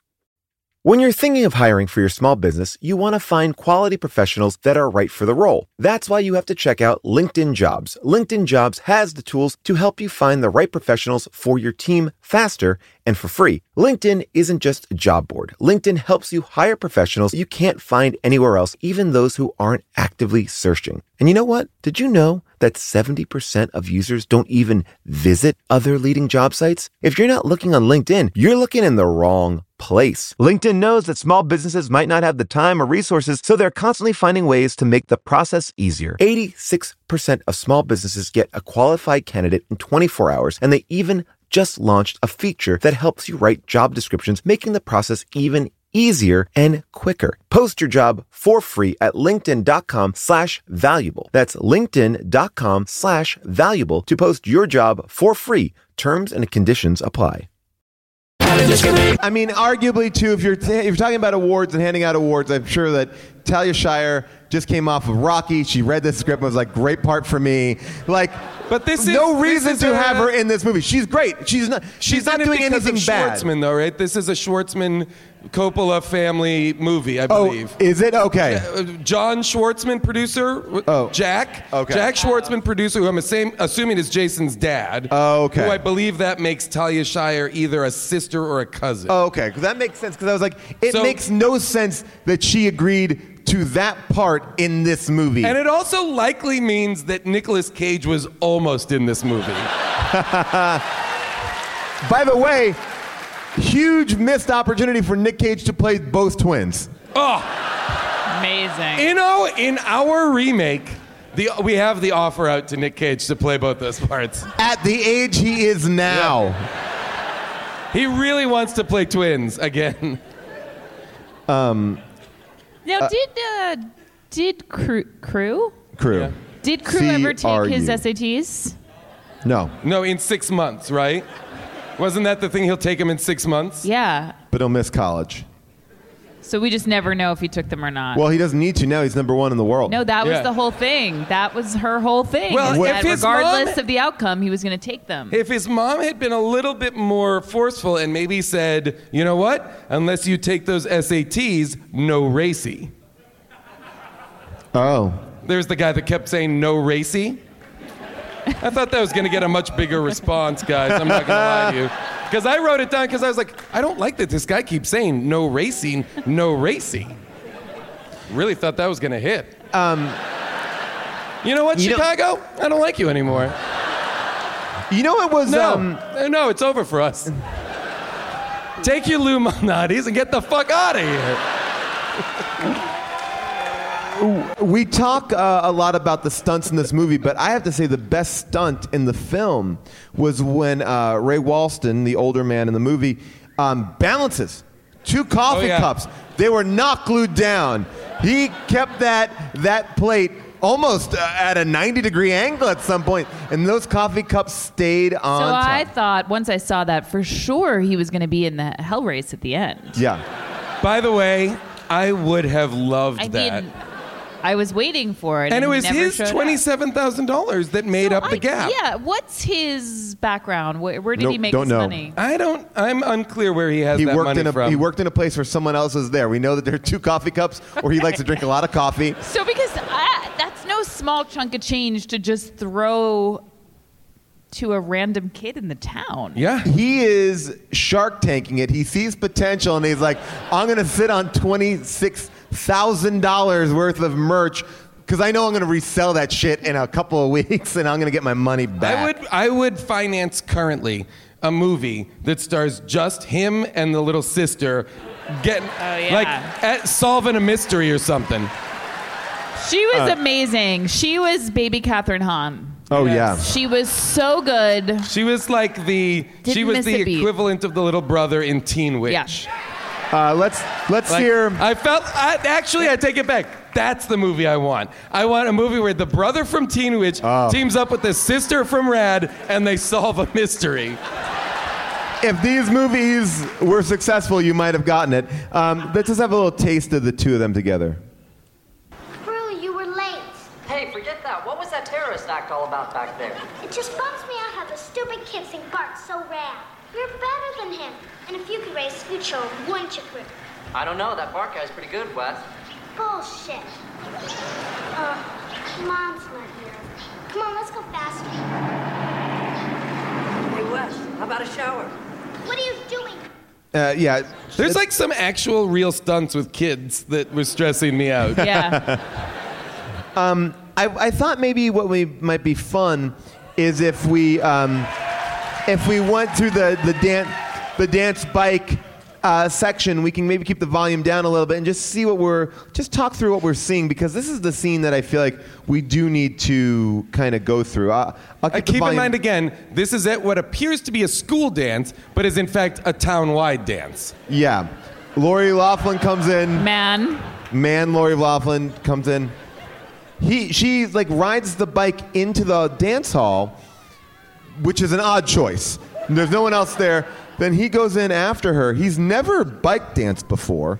When you're thinking of hiring for your small business, you want to find quality professionals that are right for the role. That's why you have to check out LinkedIn Jobs. LinkedIn Jobs has the tools to help you find the right professionals for your team faster and for free. LinkedIn isn't just a job board. LinkedIn helps you hire professionals you can't find anywhere else, even those who aren't actively searching. And you know what? Did you know that 70% of users don't even visit other leading job sites? If you're not looking on LinkedIn, you're looking in the wrong place. LinkedIn knows that small businesses might not have the time or resources, so they're constantly finding ways to make the process easier. 86% of small businesses get a qualified candidate in 24 hours, and they even just launched a feature that helps you write job descriptions, making the process even easier, and quicker. Post your job for free at linkedin.com slash valuable. That's linkedin.com slash valuable to post your job for free. Terms and conditions apply. I mean, arguably too, if you're if you're talking about awards and handing out awards, I'm sure that Talia Shire just came off of Rocky. She read the script and was like, "Great part for me." Like, But this no is- this reason is to a- have her in this movie. She's great. She's not. She's, not doing anything bad. Schwartzman, though, right? This is a Schwartzman Coppola family movie, I Oh, believe. is it okay? Uh, John Schwartzman, producer. Oh. Jack. Okay. Jack Schwartzman, producer, who I'm assuming is Jason's dad. Oh, okay. Who I believe that makes Talia Shire either a sister or a cousin. Oh, okay, that makes sense. Because I was like, it So- makes no sense that she agreed to that part in this movie. And it also likely means that Nicolas Cage was almost in this movie. By the way, huge missed opportunity for Nick Cage to play both twins. Oh, Amazing. you know, in our remake, the, we have the offer out to Nick Cage to play both those parts. At the age he is now. He really wants to play twins again. Um, now, did uh, did Cru, Cru Cru. Yeah. did Cru ever take his SATs? No, No, in six months, right? Wasn't that the thing? He'll take him in six months. Yeah. but he'll miss college. So we just never know if he took them or not. Well, he doesn't need to now. He's number one in the world. no, that was Yeah. the whole thing. That was her whole thing. Well, is if that his regardless mom- of the outcome, he was going to take them. If his mom had been a little bit more forceful and maybe said, you know what? Unless you take those SATs, no racy. Oh. There's the guy that kept saying no racy. I thought that was going to get a much bigger response, guys. I'm not going to lie to you. Because I wrote it down because I was like, I don't like that this guy keeps saying no racing, no racing. Really thought that was going to hit. Um, You know what, You Chicago? I don't like you anymore. you know it was No, um no, it's over for us. Take your Illuminati's and get the fuck out of here. We talk uh, a lot about the stunts in this movie, but I have to say the best stunt in the film was when uh, Ray Walston, the older man in the movie, um, balances two coffee Oh, yeah. cups. They were not glued down. He kept that that plate almost uh, at a 90 degree angle at some point, and those coffee cups stayed on so top. I thought once I saw that for sure he was going to be in the hell race at the end. yeah. By the way, I would have loved I that. mean, I was waiting for it, and it was his twenty-seven thousand dollars that made So up the I- gap. Yeah, what's his background? Where, where did Nope, he make don't his know. money? I don't. I'm unclear where he has He that worked money in a from. he worked in a place where someone else was there. We know that there are two coffee cups, or he likes to drink a lot of coffee. So because I, that's no small chunk of change to just throw to a random kid in the town. yeah. He is shark tanking it. He sees potential and he's like, I'm going to sit on $26,000 worth of merch because I know I'm going to resell that shit in a couple of weeks and I'm going to get my money back. I would. I would finance currently a movie that stars just him and the little sister getting Oh, yeah. like at, solving a mystery or something. She was Uh, amazing. She was baby Kathryn Hahn. Oh, yeah. She was so good. She was like the. she Didn't was the equivalent of the little brother in Teen Witch. Yeah. Uh, let's let's Like, hear. I felt. I, actually, I take it back. That's the movie I want. I want a movie where the brother from Teen Witch Oh. teams up with the sister from Rad, and they solve a mystery. If these movies were successful, you might have gotten it. Um, let's just have a little taste of the two of them together. Cru, you were late. Hey, forget that. What was that terrorist act all about back there? It just bums me out how the stupid kid think Bart's so rad. You're better than him. And if you could raise Scoocho, wouldn't you, Cru? I don't know. That Bart guy's pretty good, Wes. Bullshit. Uh, Mom's not here. Come on, let's go faster. Hey, Wes, how about a shower? What are you doing? Uh, yeah. There's like some actual real stunts with kids that was stressing me out. Yeah. Um, I, I thought maybe what we might be fun is if we um, if we went through the the dance the dance bike uh, section, we can maybe keep the volume down a little bit and just see what we're just talk through what we're seeing because this is the scene that I feel like we do need to kind of go through. I, I'll Uh, keep, the keep in mind again, this is at what appears to be a school dance, but is in fact a town-wide dance. Yeah. Lori Loughlin comes in. Man. Man, Lori Loughlin comes in. He, she like rides the bike into the dance hall, which is an odd choice. There's no one else there. Then he goes in after her. He's never bike danced before.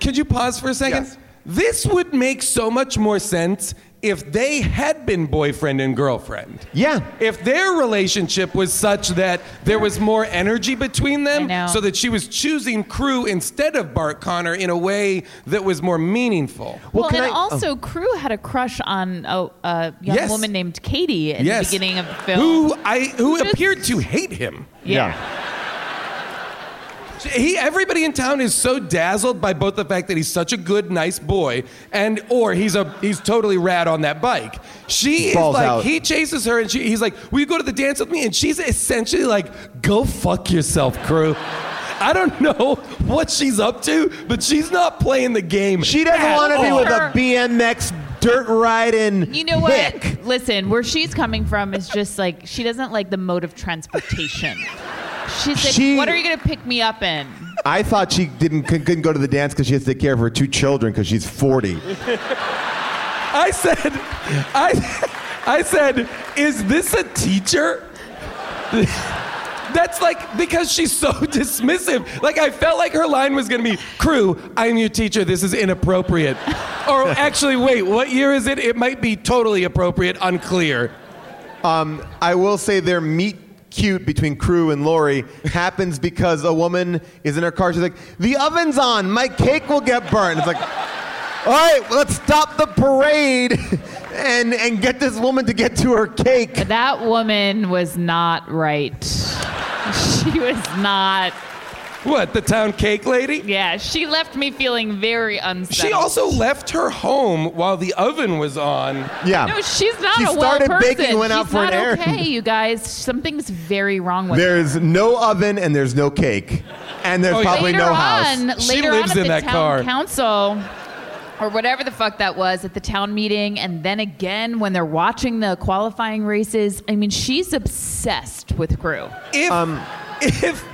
Could you pause for a second? Yes. This would make so much more sense if they had been boyfriend and girlfriend. Yeah. If their relationship was such that there was more energy between them, so that she was choosing Cru instead of Bart Conner in a way that was more meaningful. Well, can and I- also, oh. Cru had a crush on a, a young Yes. woman named Katie in yes. the beginning of the film. Who I who Just- appeared to hate him. yeah. He, everybody in town is so dazzled by both the fact that he's such a good, nice boy, and or he's a he's totally rad on that bike. She is Balls like out. he chases her, and she, he's like, "Will you go to the dance with me?" And she's essentially like, "Go fuck yourself, Cru." I don't know what she's up to, but she's not playing the game. She doesn't want to be with a BMX dirt riding. You know what? hick. Listen, where she's coming from is just like she doesn't like the mode of transportation. She's like, She- "What are you gonna pick me up in?" I thought she didn't couldn't couldn't go to the dance because she has to take care of her two children because she's 40. I said, I, I said, is this a teacher? That's like because she's so dismissive. Like I felt like her line was gonna be, "Cru, I'm your teacher. This is inappropriate." or actually, wait, what year is it? It might be totally appropriate. Unclear. Um, I will say their meet cute between Cru and Lori happens because a woman is in her car. She's like, "The oven's on. My cake will get burned." It's like, all right, let's stop the parade and and get this woman to get to her cake. That woman was not right. She was not. What? The town cake lady? Yeah, she left me feeling very unsettled. She also left her home while the oven was on. Yeah. No, she's not She a well started baking, went she's out for an not errand. okay, you guys. Something's very wrong with her. There's no oven and there's no cake, and there's Oh, yeah. probably later no house. on, She later lives on at in the that town car. council or whatever the fuck that was at the town meeting, and then again when they're watching the qualifying races. I mean, she's obsessed with Cru. If um, if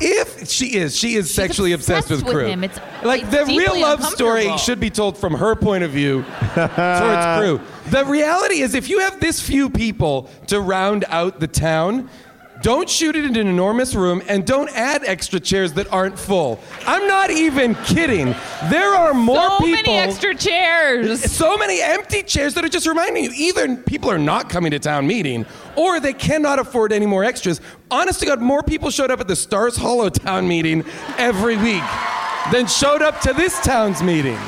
if she is, she is sexually obsessed, obsessed with with Cru. him. It's- like it's the real love story should be told from her point of view towards Cru. The reality is, if you have this few people to round out the town. Don't shoot it in an enormous room and don't add extra chairs that aren't full. I'm not even kidding. There are more so people. many extra chairs. So many empty chairs that are just reminding you either people are not coming to town meeting or they cannot afford any more extras. Honest to God, more people showed up at the Stars Hollow town meeting every week than showed up to this town's meeting.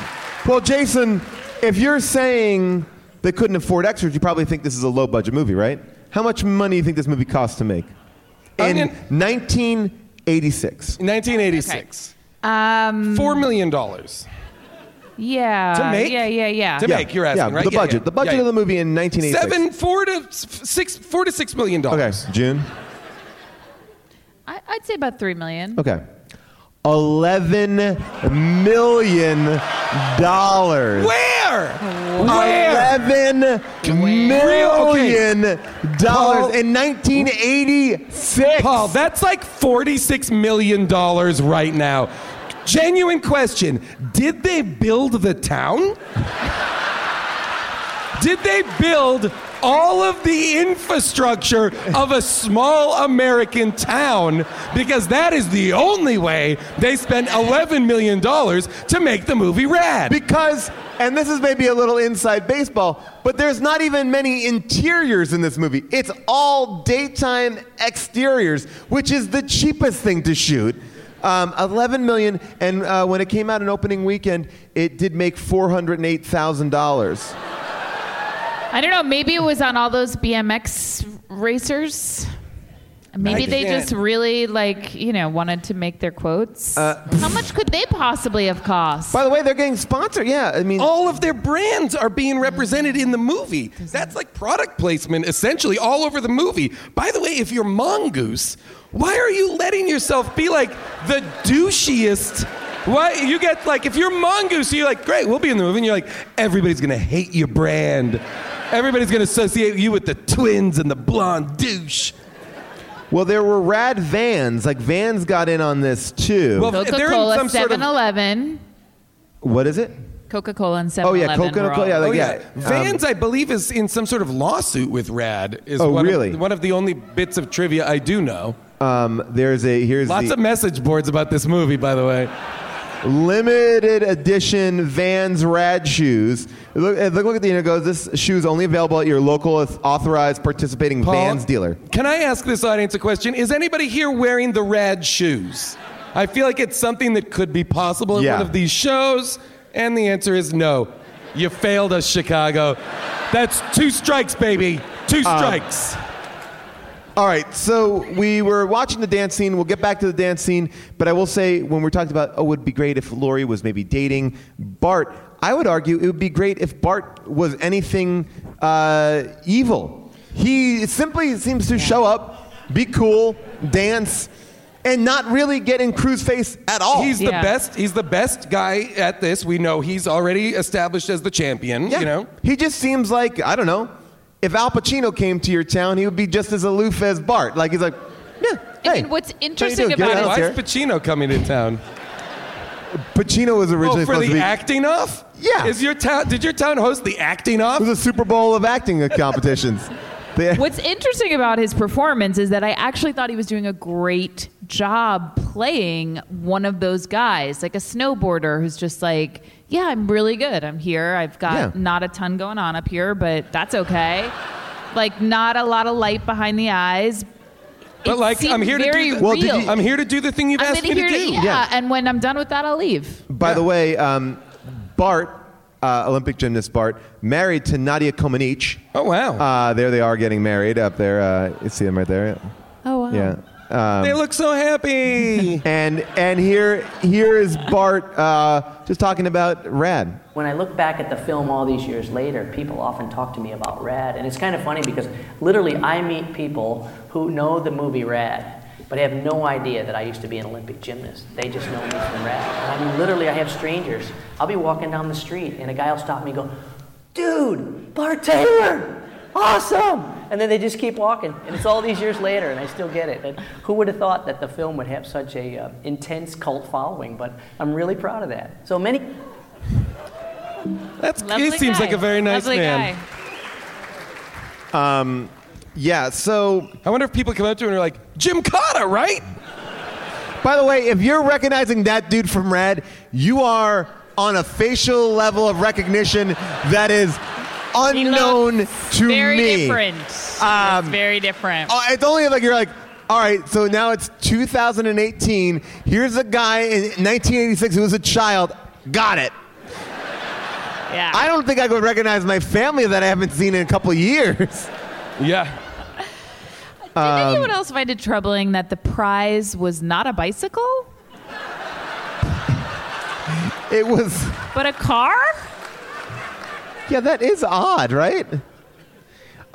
Well, Jason, if you're saying they couldn't afford extras, you probably think this is a low budget movie, right? How much money do you think this movie cost to make? In Onion- 1986. 1986. Um, $4 million. yeah. To make? Yeah, yeah, yeah. To make, you're asking, yeah, right? The Yeah, budget. yeah. The budget Yeah, of the movie in 1986. Seven, four to s- six, four to six million dollars. Okay, June. I, I'd say about three million. Okay. Eleven million dollars. Where? Where? Eleven million Paul- dollars in 1986. Paul, that's like $46 million right now. Genuine question Did they build the town? Did they build all of the infrastructure of a small American town? Because that is the only way they spent $11 million to make the movie rad. Because, and this is maybe a little inside baseball, but there's not even many interiors in this movie. It's all daytime exteriors, which is the cheapest thing to shoot. Um, 11 million, and uh, when it came out in opening weekend, it did make $408,000. I don't know. Maybe it was on all those BMX racers. Maybe they just really like you know wanted to make their quotes. Uh, How much could they possibly have cost? By the way, they're getting sponsored. Yeah, I mean, all of their brands are being represented in the movie. That's like product placement essentially all over the movie. By the way, if you're Mongoose, why are you letting yourself be like the douchiest? Why you get like if you're Mongoose, you're like, great, we'll be in the movie, and you're like, everybody's gonna hate your brand. Everybody's gonna associate you with the twins and the blonde douche. Well, there were rad vans. Like vans got in on this too. Well, they're in Coca-Cola, some sort of- 7-Eleven. what is it? Coca-Cola and 7-Eleven. Oh, yeah, Coca-Cola, all- yeah, like- Oh yeah, Um, Vans, I believe, is in some sort of lawsuit with Rad. Is Oh, one really? Of, one of the only bits of trivia I do know. Um, there's a here's Lots the of message boards about this movie, by the way. Limited edition Vans rad shoes. Look, uh, look, look at the it goes. This shoe is only available at your local authorized participating Paul, Vans dealer. Can I ask this audience a question? Is anybody here wearing the Rad shoes? I feel like it's something that could be possible at Yeah. one of these shows, and the answer is no. You failed us, Chicago. That's two strikes, baby. Two Uh, strikes. All right, so we were watching the dance scene. We'll get back to the dance scene, but I will say when we're talking about, oh, it would be great if Lori was maybe dating Bart. I would argue it would be great if Bart was anything uh, evil. He simply seems to show up, be cool, dance, and not really get in Cru's face at all. He's the Yeah. best. He's the best guy at this. We know he's already established as the champion. Yeah. You know. He just seems like, I don't know, if Al Pacino came to your town, he would be just as aloof as Bart. Like, he's like, yeah, I hey. mean, what's interesting about I it- don't Why care. is Pacino coming to town? Pacino was oh, originally Oh, for supposed the to be. acting off? Yeah. Is your town? Did your town host the acting off? It was a Super Bowl of acting competitions. They- What's interesting about his performance is that I actually thought he was doing a great job playing one of those guys, like a snowboarder who's just like, yeah, I'm really good. I'm here. I've got Yeah. not a ton going on up here, but that's okay. Like, not a lot of light behind the eyes. But It like, I'm here to do. The, Well, did you- I'm here to do the thing you've I'm asked me here to do. yeah, Yeah. and when I'm done with that, I'll leave. By the way, um, Bart, uh, Olympic gymnast Bart, married to Nadia Comaneci. Oh wow. Uh, there they are getting married up there. Uh, you see them right there. Oh, wow. Yeah. Um, they look so happy. and and here here is Bart uh, just talking about Rad. When I look back at the film all these years later, people often talk to me about Rad. And it's kind of funny because literally I meet people who know the movie Rad, but have no idea that I used to be an Olympic gymnast. They just know me from Rad. I mean, literally, I have strangers. I'll be walking down the street and a guy will stop me and go, Dude, Bart Taylor! Awesome! And then they just keep walking. And it's all these years later, and I still get it. And who would have thought that the film would have such a uh, intense cult following? But I'm really proud of that. So many That's. Lovely he seems guy. like a very nice Lovely man. guy. Um, yeah. So I wonder if people come up to him and are like, Gymkata, right? By the way, if you're recognizing that dude from Rad, you are on a facial level of recognition that is He unknown looks to very me. different. Um, It's very different. Oh, it's only like you're like, all right, so now it's 2018. Here's a guy in 1986 who was a child. Got it. yeah. I don't think I could recognize my family that I haven't seen in a couple years. Yeah. Did anyone else find it troubling that the prize was not a bicycle, It was, but a car? Yeah, that is odd, right?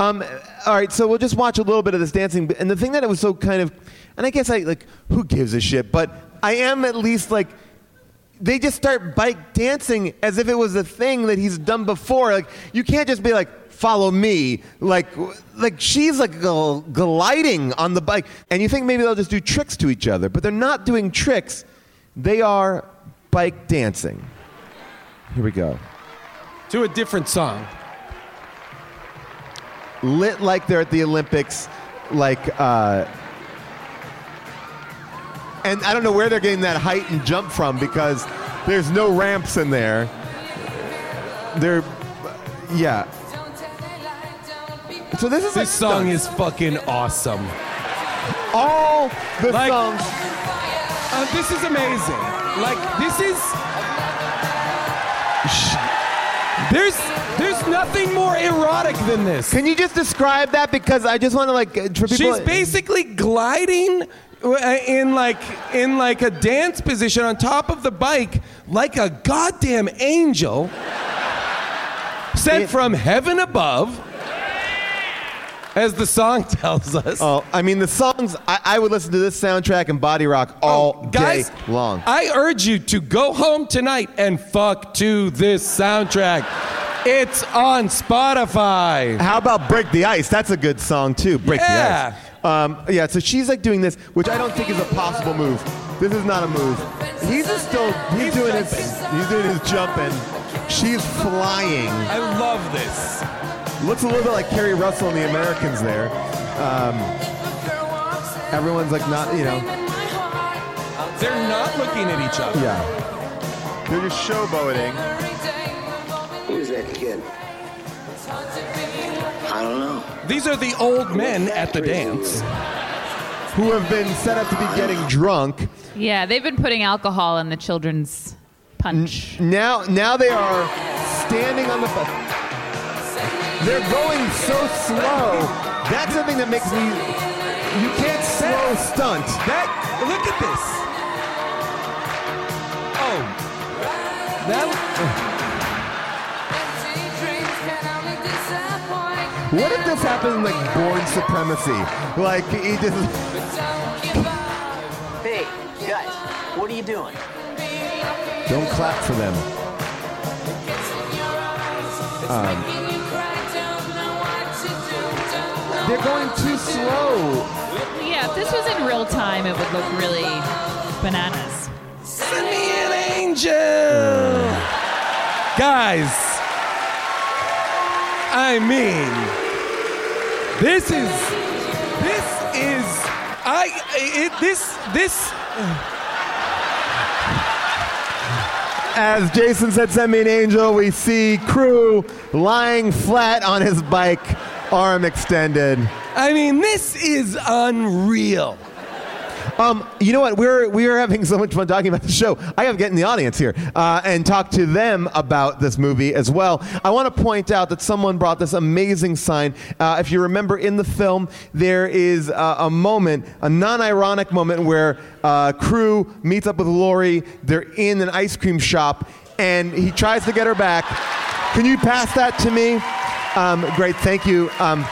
Um, all right, so we'll just watch a little bit of this dancing. And the thing that it was so kind of, and I guess I like, who gives a shit? But I am at least like, they just start bike dancing as if it was a thing that he's done before. Like, you can't just be like, follow me. Like, like she's like gl- gliding on the bike. And you think maybe they'll just do tricks to each other, but they're not doing tricks. They are bike dancing. Here we go. To a different song. lit like they're at the Olympics, like, uh, and I don't know where they're getting that height and jump from because there's no ramps in there. They're, yeah. So this is This song stunts. is fucking awesome. all the Like- songs. Uh, this is amazing. Like this is. There's there's nothing more erotic than this. Can you just describe that because I just want to like for people. She's basically gliding uh, in like in like a dance position on top of the bike like a goddamn angel sent from heaven above. As the song tells us. Oh, I mean the songs. I, I would listen to this soundtrack and Body Rock all Oh, guys, day long. I urge you to go home tonight and fuck to this soundtrack. It's on Spotify. How about Break the Ice? That's a good song too. Break Yeah. the Ice. Um, yeah, so she's like doing this, which I don't think is a possible move. This is not a move. He's just still he's, doing his he's doing his jumping. She's flying. I love this. Looks a little bit like Keri Russell and the Americans there. Um, everyone's like not, you know, They're not looking at each other. yeah. They're just showboating. Who's that kid? I don't know. These are the old men at the dance. Who have been set up to be getting drunk. Yeah, they've been putting alcohol in the children's punch. Now, now they are standing on the. They're going so slow. That's the thing that makes me. You can't slow stunt. That look at this. Oh, that. What if this happened in like Bourne Supremacy? Like he just. Hey, guys, what are you doing? Don't clap for them. Um, they're going too slow. Yeah, if this was in real time, it would look really bananas. Send me an angel. Guys, I mean, this is, this is, I, it, this, this, As Jason said, send me an angel, we see Cru lying flat on his bike, arm extended. I mean, this is unreal. Um, you know what? We're we are having so much fun talking about the show. I got to get in the audience here uh, and talk to them about this movie as well. I want to point out that someone brought this amazing sign. Uh, if you remember in the film, there is uh, a moment, a non-ironic moment where uh, Cru meets up with Lori. They're in an ice cream shop, and he tries to get her back. Can you pass that to me? Um, great, thank you. Um,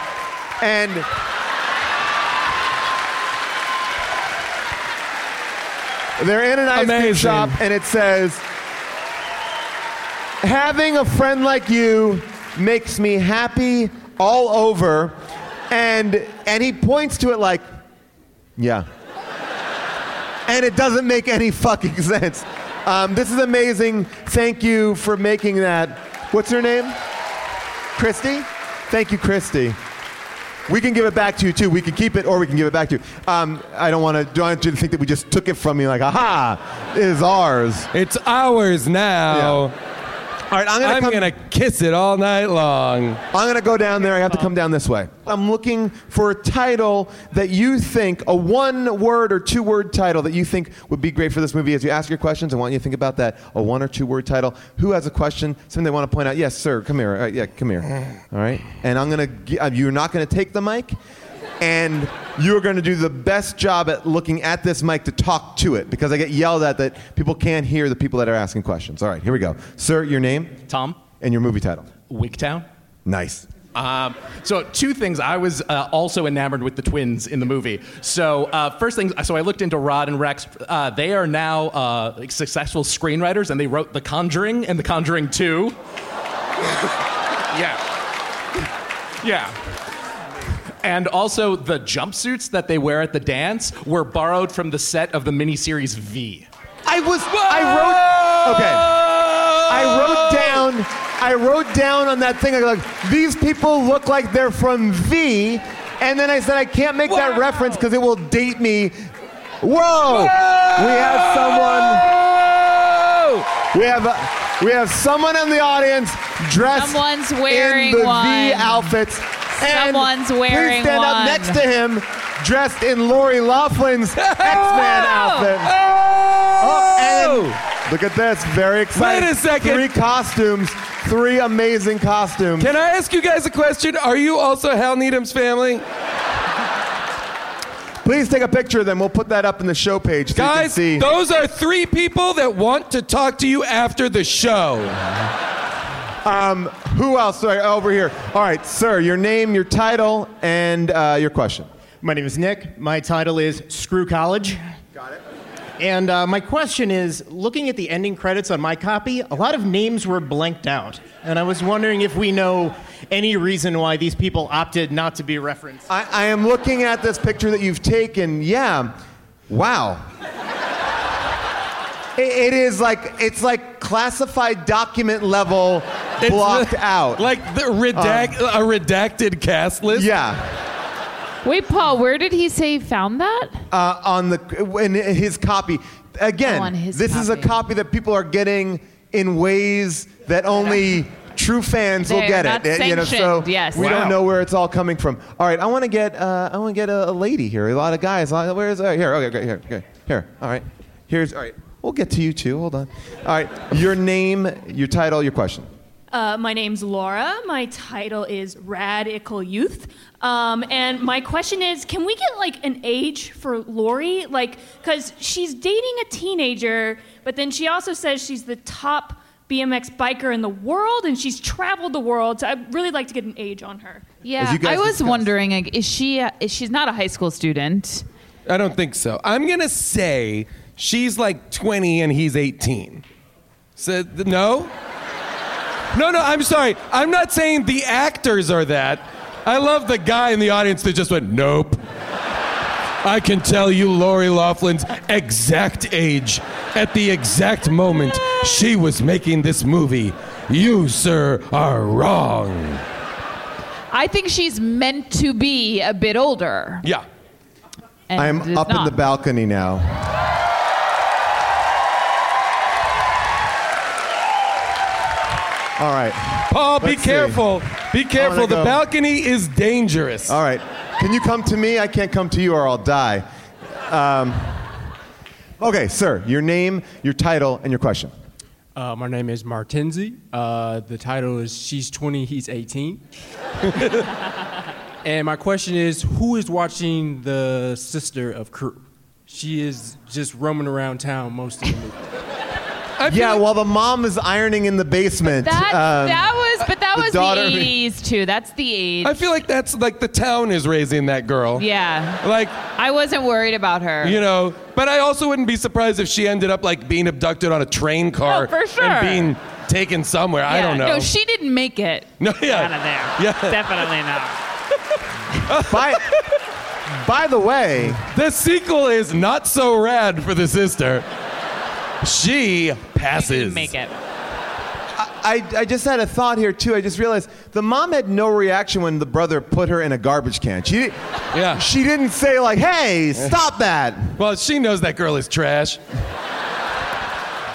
and. They're in an ice cream shop, and it says, "Having a friend like you makes me happy all over," and and he points to it like, "Yeah," and it doesn't make any fucking sense. Um, this is amazing. Thank you for making that. What's her name? Christy. Thank you, Christy. We can give it back to you too. We can keep it or we can give it back to you. Um, I don't want to. Don't want you to think that we just took it from you. Like, aha, it is ours. It's ours now. All right, I'm gonna I'm come- gonna kiss it all night long. I'm gonna go down there. I have to come down this way. I'm looking for a title that you think, a one-word or two-word title that you think would be great for this movie. As you ask your questions, I want you to think about that. A one or two-word title. Who has a question? Something they want to point out? Yes, sir. Come here. Uh, yeah, come here. All right. And I'm gonna. uh, You're not gonna take the mic. And you're going to do the best job at looking at this mic to talk to it because I get yelled at that people can't hear the people that are asking questions. All right, here we go. Sir, your name? Tom. And your movie title? Wigtown. Nice. Um, so two things. I was uh, also enamored with the twins in the movie. So uh, first thing, so I looked into Rod and Rex. Uh, they are now uh, successful screenwriters, and they wrote The Conjuring and The Conjuring Two. yeah. Yeah. And also, the jumpsuits that they wear at the dance were borrowed from the set of the miniseries V. I was. I wrote. Okay. I wrote down. I wrote down on that thing. I go like, these people look like they're from V, and then I said I can't make that reference because it will date me. Whoa! We have someone. We have. A, we have someone in the audience dressed Someone's wearing in the one. V outfits. And Someone's wearing please stand up next to him, dressed in Lori Loughlin's oh! X-Men outfit. Oh! oh, and look at this. Very exciting. Wait a second. Three costumes. Three amazing costumes. Can I ask you guys a question? Are you also Hal Needham's family? Please take a picture of them. We'll put that up in the show page so you can Guys, see. those are three people that want to talk to you after the show. Um, who else? Sorry, over here. All right, sir, your name, your title, and uh, your question. My name is Nick. My title is Screw College. Got it. And uh, my question is looking at the ending credits on my copy, a lot of names were blanked out. And I was wondering if we know any reason why these people opted not to be referenced. I, I am looking at this picture that you've taken. Yeah. Wow. It- it is like it's like classified document level blocked out. Like the redact, a redacted cast list. Yeah. Wait, Paul, where did he say he found that? uh, on the in his copy. Again, Oh, his this is a copy. copy that people are getting in ways that only true fans will They're get not it. Uh, You know, so yes. we Wow. don't know where it's all coming from. All right, I want to get uh, I want to get a, a lady here. A lot of guys. A lot- Where is uh, here? Okay, okay, here, okay, here. All right, here's all right. We'll get to you too. Hold on. All right, your name, your title, your question. Uh, my name's Laura. My title is Radical Youth. Um, and my question is can we get like an age for Lori? Like, because she's dating a teenager, but then she also says she's the top BMX biker in the world and she's traveled the world. So I'd really like to get an age on her. Yeah, I was wondering, like, is she? Uh, is she's not a high school student? I don't think so. I'm gonna say she's like 20 and he's 18. So no, no, no. I'm sorry. I'm not saying the actors are that. I love the guy in the audience that just went nope. I can tell you Lori Loughlin's exact age at the exact moment she was making this movie. You, sir, are wrong. I think she's meant to be a bit older. Yeah. And I'm is up in the balcony now. All right. Paul, be Let's see. careful. Be careful. The go- balcony is dangerous. All right. Can you come to me? I can't come to you or I'll die. Um, okay, sir, your name, your title, and your question. Uh, my name is Martenzi. Uh, the title is She's 20, He's 18. and my question is Who is watching the sister of Cru? She is just roaming around town most of the movie. Yeah, while the mom is ironing in the basement. That um, that was, but that the was daughter- the 80s too. That's the age. I feel like that's like the town is raising that girl. yeah. Like, I wasn't worried about her. you know, but I also wouldn't be surprised if she ended up like being abducted on a train car Oh, for sure. and being taken somewhere. I don't know. No, she didn't make it. No, yeah. Out of there. Yeah. Definitely not. by, by the way, the sequel is not so rad for the sister. She passes. Didn't Make it. I, I just had a thought here too. I just realized the mom had no reaction when the brother put her in a garbage can. She, yeah. she didn't say like, "Hey, stop that." Well, she knows that girl is trash.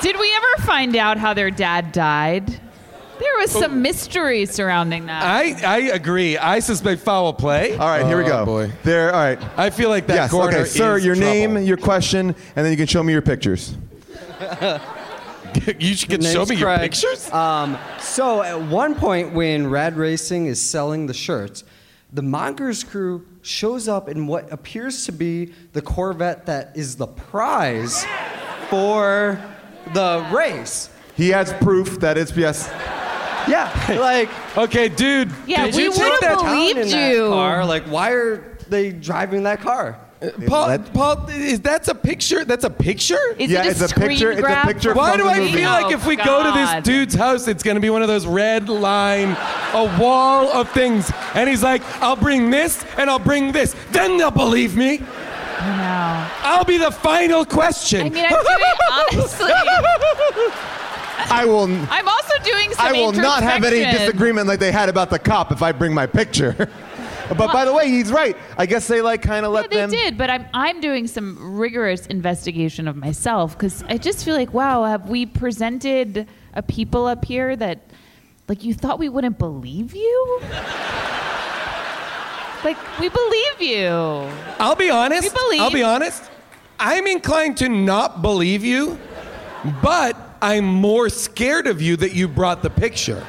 Did we ever find out how their dad died? There was some oh. mystery surrounding that. I, I agree. I suspect foul play. All right, here we oh, go. Oh, boy. There. All right. I feel like that yes. corner Okay, sir. is Your trouble. name, your question, and then you can show me your pictures. you should Name's show me your pictures. Um, so at one point, when Rad Racing is selling the shirts, the Mongoose crew shows up in what appears to be the Corvette that is the prize for the race. He has proof that it's yes. Yeah, like okay, dude. Yeah, did we you take would've that town believed in that you. Car? Like, why are they driving that car? Paul, Paul, is that's a picture? That's a picture? Is Yeah, it a it's a screen picture- it's a picture Why from do the I movie. feel like Oh, if we go to God. this dude's house, it's going to be one of those red line, a wall of things, and he's like, "I'll bring this and I'll bring this." Then they'll believe me. I know. I'll be the final question. I mean, I'm doing honestly. I will. I'm also doing some I will not have any introspection. disagreement like they had about the cop if I bring my picture. but by the way, he's right. I guess they like kind of let They them. did, but I'm I'm doing some rigorous investigation of myself because I just feel like, wow, have we presented a people up here that, like, you thought we wouldn't believe you? like, we believe you. I'll be honest. We believe. I'll be honest. I'm inclined to not believe you, but I'm more scared of you that you brought the picture.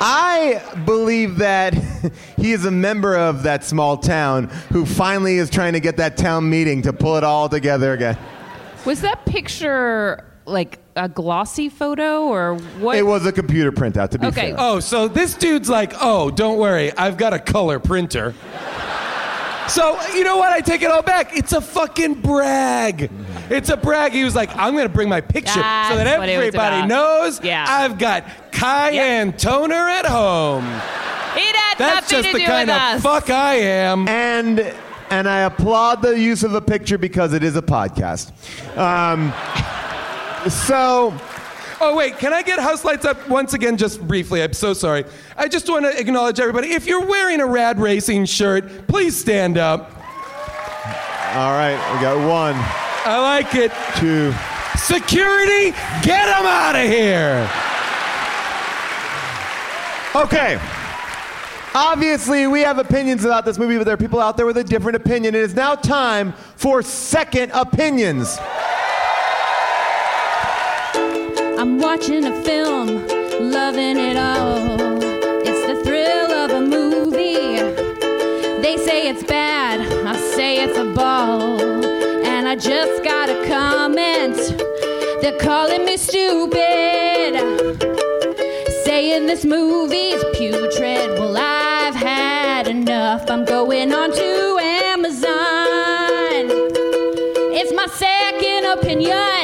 I believe that he is a member of that small town who finally is trying to get that town meeting to pull it all together again. Was that picture like a glossy photo or what? It was a computer printout, to be Okay. fair. Oh, so this dude's like, oh, don't worry, I've got a color printer. So, you know what? I take it all back. It's a fucking brag. It's a brag. He was like, I'm going to bring my picture so that what it was everybody about. knows Yeah. I've got cyan toner at home. It had That's nothing just to the do kind with of us. fuck I am. And and I applaud the use of a picture because it is a podcast. Um, so. Oh, wait, can I get house lights up once again, just briefly? I'm so sorry. I just want to acknowledge everybody. If you're wearing a Rad Racing shirt, please stand up. All right, we got one. I like it. Two. Security, get them out of here. Okay. Obviously, we have opinions about this movie, but there are people out there with a different opinion. It is now time for second opinions. I'm watching a film, loving it all. It's the thrill of a movie. They say it's bad, I say it's a ball. And I just got a comment. They're calling me stupid. Saying this movie's putrid. Well, I've had enough. I'm going on to Amazon. It's my second opinion.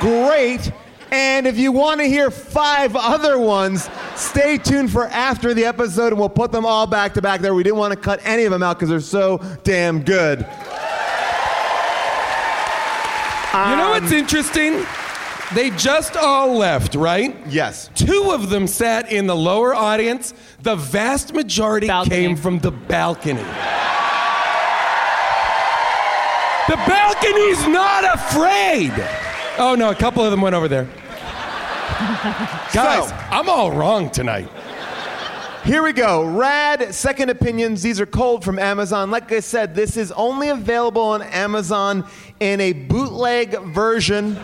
Great. And if you want to hear five other ones, stay tuned for after the episode and we'll put them all back to back there. We didn't want to cut any of them out because they're so damn good. You know what's Um, interesting? They just all left, right? Yes. Two of them sat in the lower audience. The vast majority came from the balcony. The balcony's not afraid. Oh no, a couple of them went over there. Guys, I'm all wrong tonight. Here we go. Rad second opinions. These are cold from Amazon. Like I said, this is only available on Amazon in a bootleg version.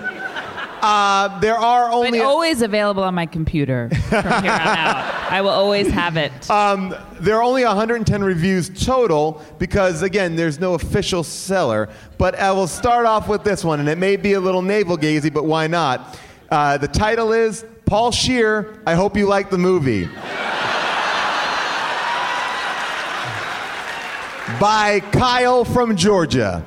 Uh, there are only. But always available on my computer from here on out. I will always have it. Um, there are only 110 reviews total because, again, there's no official seller. But I will start off with this one, and it may be a little navel gazy, but why not? Uh, the title is Paul Scheer. I hope you like the movie. By Kyle from Georgia.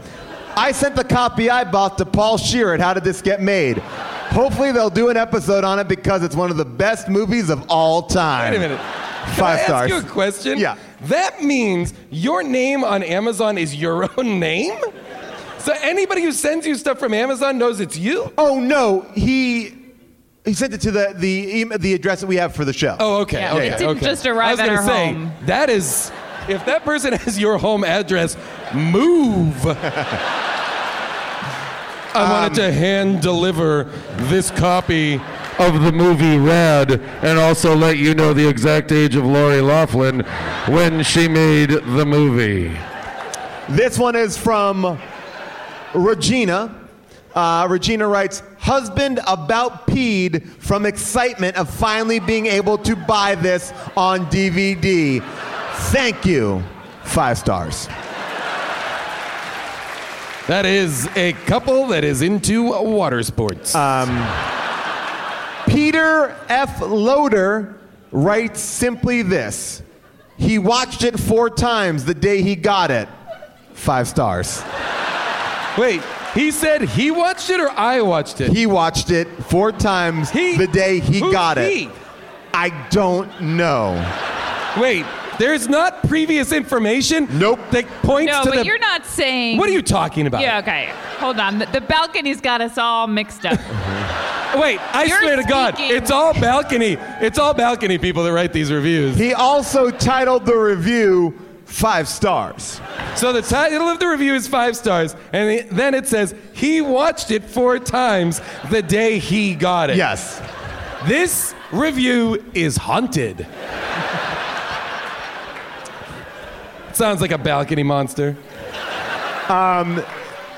I sent the copy I bought to Paul Scheer at How Did This Get Made? Hopefully, they'll do an episode on it because it's one of the best movies of all time. Wait a minute. Can Five I stars. ask you a question? Yeah. That means your name on Amazon is your own name? So anybody who sends you stuff from Amazon knows it's you? Oh no, he he sent it to the the email, the address that we have for the show. Oh, okay. Yeah, okay, it didn't okay. just arrive I was at gonna our say, home. That is, if that person has your home address, move. I wanted to hand deliver this copy of the movie Rad and also let you know the exact age of Lori Loughlin when she made the movie. This one is from Regina. Uh, Regina writes, "Husband about peed from excitement of finally being able to buy this on DVD. Thank you, five stars." That is a couple that is into water sports. Um, Peter F. Loader writes simply this He watched it four times the day he got it. Five stars. Wait, he said he watched it or I watched it? He watched it four times the day he got he? it. I don't know. Wait, there's not previous information? Nope. That points No, to but the. you're not saying. What are you talking about? Yeah, okay. Hold on. The, the balcony's got us all mixed up. Wait, I You're swear to God, speaking- it's all balcony. It's all balcony people that write these reviews. He also titled the review five stars. So the title of the review is five stars, and the- then it says he watched it four times the day he got it. Yes. This review is haunted. Sounds like a balcony monster. Um,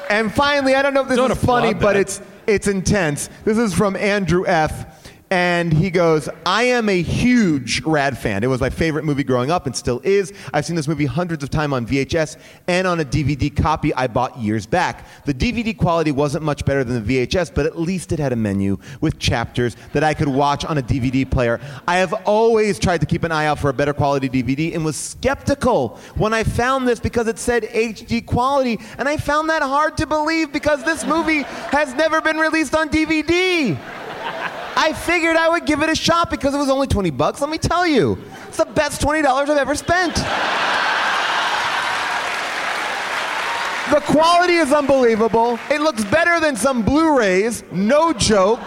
and finally, I don't know if this Don't is funny, applaud but it's it's intense. This is from Andrew F. And he goes, I am a huge Rad fan. It was my favorite movie growing up and still is. I've seen this movie hundreds of times on VHS and on a DVD copy I bought years back. The DVD quality wasn't much better than the VHS, but at least it had a menu with chapters that I could watch on a DVD player. I have always tried to keep an eye out for a better quality DVD and was skeptical when I found this because it said HD quality. And I found that hard to believe because this movie has never been released on DVD. I figured I would give it a shot because it was only 20 bucks. Let me tell you, it's the best $20 I've ever spent. The quality is unbelievable. It looks better than some Blu rays, no joke.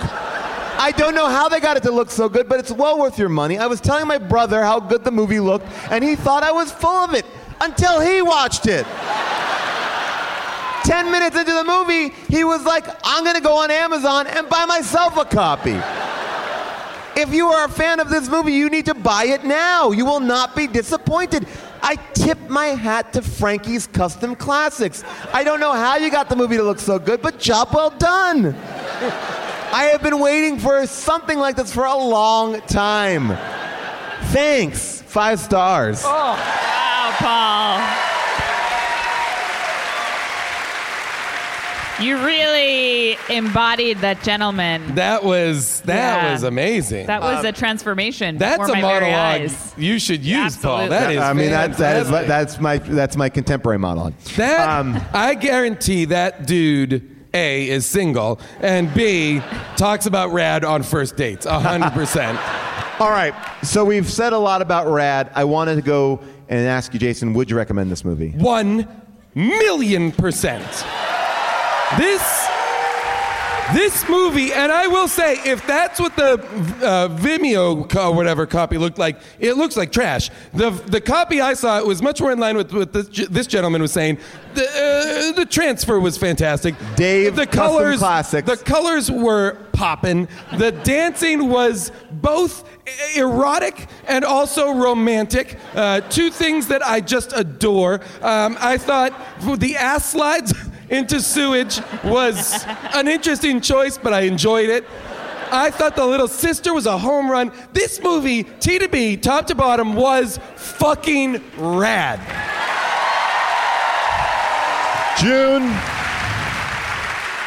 I don't know how they got it to look so good, but it's well worth your money. I was telling my brother how good the movie looked, and he thought I was full of it until he watched it. 10 minutes into the movie, he was like, I'm gonna go on Amazon and buy myself a copy. If you are a fan of this movie, you need to buy it now. You will not be disappointed. I tip my hat to Frankie's Custom Classics. I don't know how you got the movie to look so good, but job well done. I have been waiting for something like this for a long time. Thanks. Five stars. Oh, wow, Paul. You really embodied that gentleman. That was that Yeah. was amazing. That was a transformation. That's a my very monologue eyes. you should use, Paul. Absolutely. That is. I mean, that, that is that's my that's my contemporary monologue. That Um, I guarantee that dude A is single and B talks about rad on first dates. A hundred percent. All right, so we've said a lot about Rad. I wanted to go and ask you, Jason, would you recommend this movie? One million percent. This this movie, and I will say, if that's what the uh, Vimeo co- whatever copy looked like, it looks like trash. The the copy I saw it was much more in line with what this, this gentleman was saying. The uh, the transfer was fantastic. Dave, the colors, Classics. the colors were popping. The dancing was both erotic and also romantic. Uh, two things that I just adore. Um, I thought the ass slides into sewage was an interesting choice, but I enjoyed it. I thought the little sister was a home run. This movie, T to B, top to bottom, was fucking rad. June.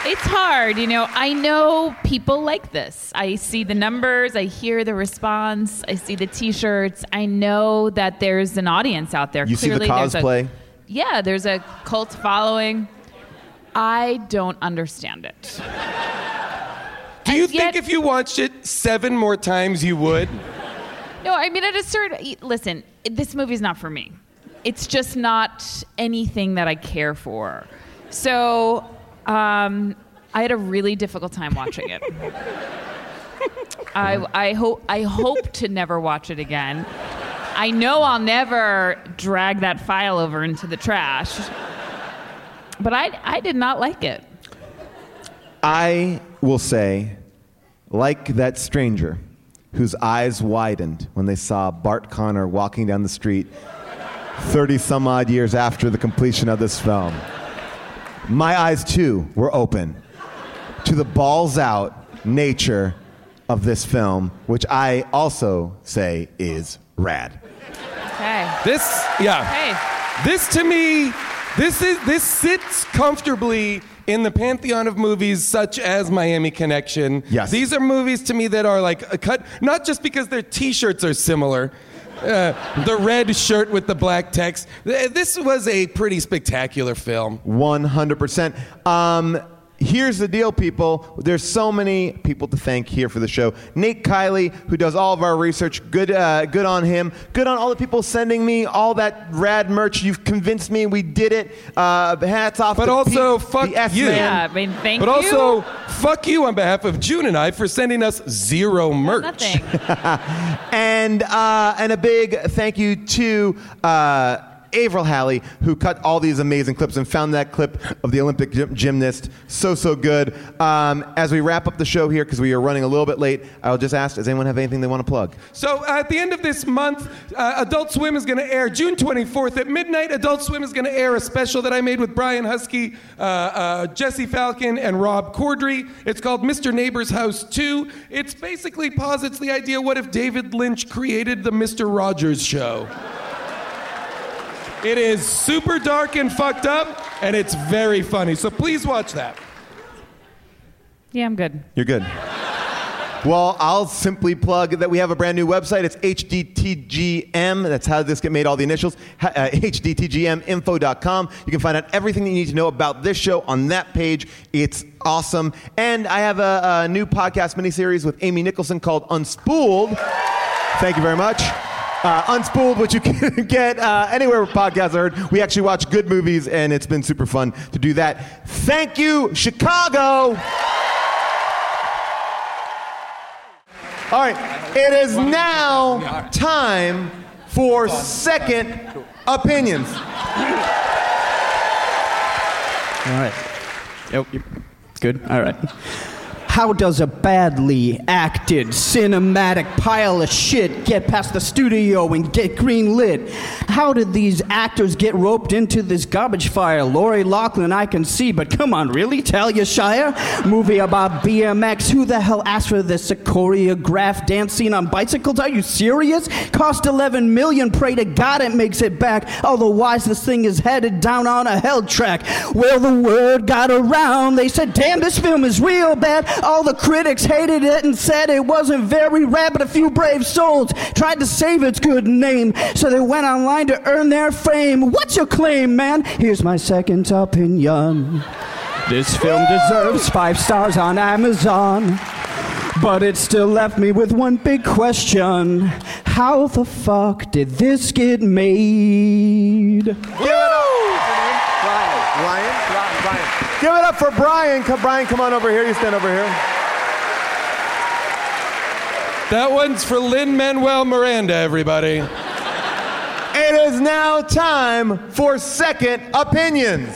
It's hard, you know. I know people like this. I see the numbers, I hear the response, I see the T-shirts. I know that there's an audience out there. You see the Clearly, there's a- cosplay? yeah, there's a cult following. I don't understand it. Do you think if you watched it seven more times, you would? No, I mean at a certain listen, this movie's not for me. It's just not anything that I care for. So, um, I had a really difficult time watching it. I, I hope I hope to never watch it again. I know I'll never drag that file over into the trash. But I, I did not like it. I will say, like that stranger whose eyes widened when they saw Bart Conner walking down the street 30 some odd years after the completion of this film. My eyes too were open to the balls out nature of this film, which I also say is rad. Okay. This, yeah. Hey. This to me, this is this sits comfortably in the pantheon of movies such as Miami Connection. Yes. These are movies to me that are like a cut, not just because their T-shirts are similar. Uh, the red shirt with the black text. This was a pretty spectacular film. 100%. Um, here's the deal, people. There's so many people to thank here for the show. Nate Kiley, who does all of our research. Good, uh, good on him. Good on all the people sending me all that rad merch. You've convinced me. We did it. Uh, hats off. But to also, Pete, fuck the S you. Man. Yeah, I mean, thank but you. But also, fuck you on behalf of June and I for sending us zero merch. Nothing. and uh, and a big thank you to uh, Avril Halley, who cut all these amazing clips and found that clip of the Olympic gym- gymnast so, so good. Um, as we wrap up the show here, because we are running a little bit late, I'll just ask does anyone have anything they want to plug? So uh, at the end of this month, uh, Adult Swim is going to air June 24th at midnight. Adult Swim is going to air a special that I made with Brian Huskey, uh, uh, Jesse Falcon, and Rob Corddry. It's called Mr. Neighbor's House 2. It's basically posits the idea what if David Lynch created the Mr. Rogers show? It is super dark and fucked up, and it's very funny. So please watch that. Yeah, I'm good. You're good. Well, I'll simply plug that we have a brand new website. It's HDTGM. That's how this get made, all the initials. Ha- Uh, HDTGMinfo.com. You can find out everything that you need to know about this show on that page. It's awesome. And I have a, a new podcast miniseries with Amy Nicholson called Unspooled. Thank you very much. Uh, Unspooled, which you can get uh, anywhere podcasts are heard. We actually watch good movies, and it's been super fun to do that. Thank you, Chicago. All right, it is now time for second opinions. All right. Yep. Good. All right. How does a badly acted cinematic pile of shit get past the studio and get green lit? How did these actors get roped into this garbage fire? Lori Loughlin, I can see, but come on, really? Tell Talia Shire? Movie about BMX? Who the hell asked for this? A choreographed dance scene on bicycles? Are you serious? Cost 11 million, pray to God it makes it back. Otherwise, this thing is headed down on a hell track. Well, the word got around. They said, damn, this film is real bad. All the critics hated it and said it wasn't very rad, but a few brave souls tried to save its good name. So they went online to earn their fame. What's your claim, man? Here's my second opinion. This film deserves five stars on Amazon. But it still left me with one big question. How the fuck did this get made? Give it up. Brian. Brian? Brian. Give it up for Brian. Come, Brian, come on over here. You stand over here. That one's for Lin-Manuel Miranda, everybody. It is now time for second opinions.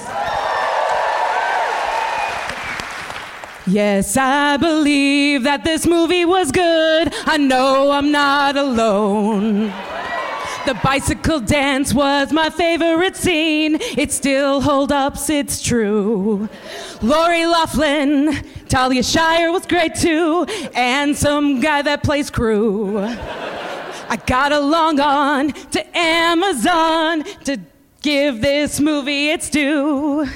Yes, I believe that this movie was good. I know I'm not alone. The bicycle dance was my favorite scene. It still holds up, it's true. Lori Loughlin, Talia Shire was great too, and some guy that plays Cru. I got a long on to Amazon to give this movie its due.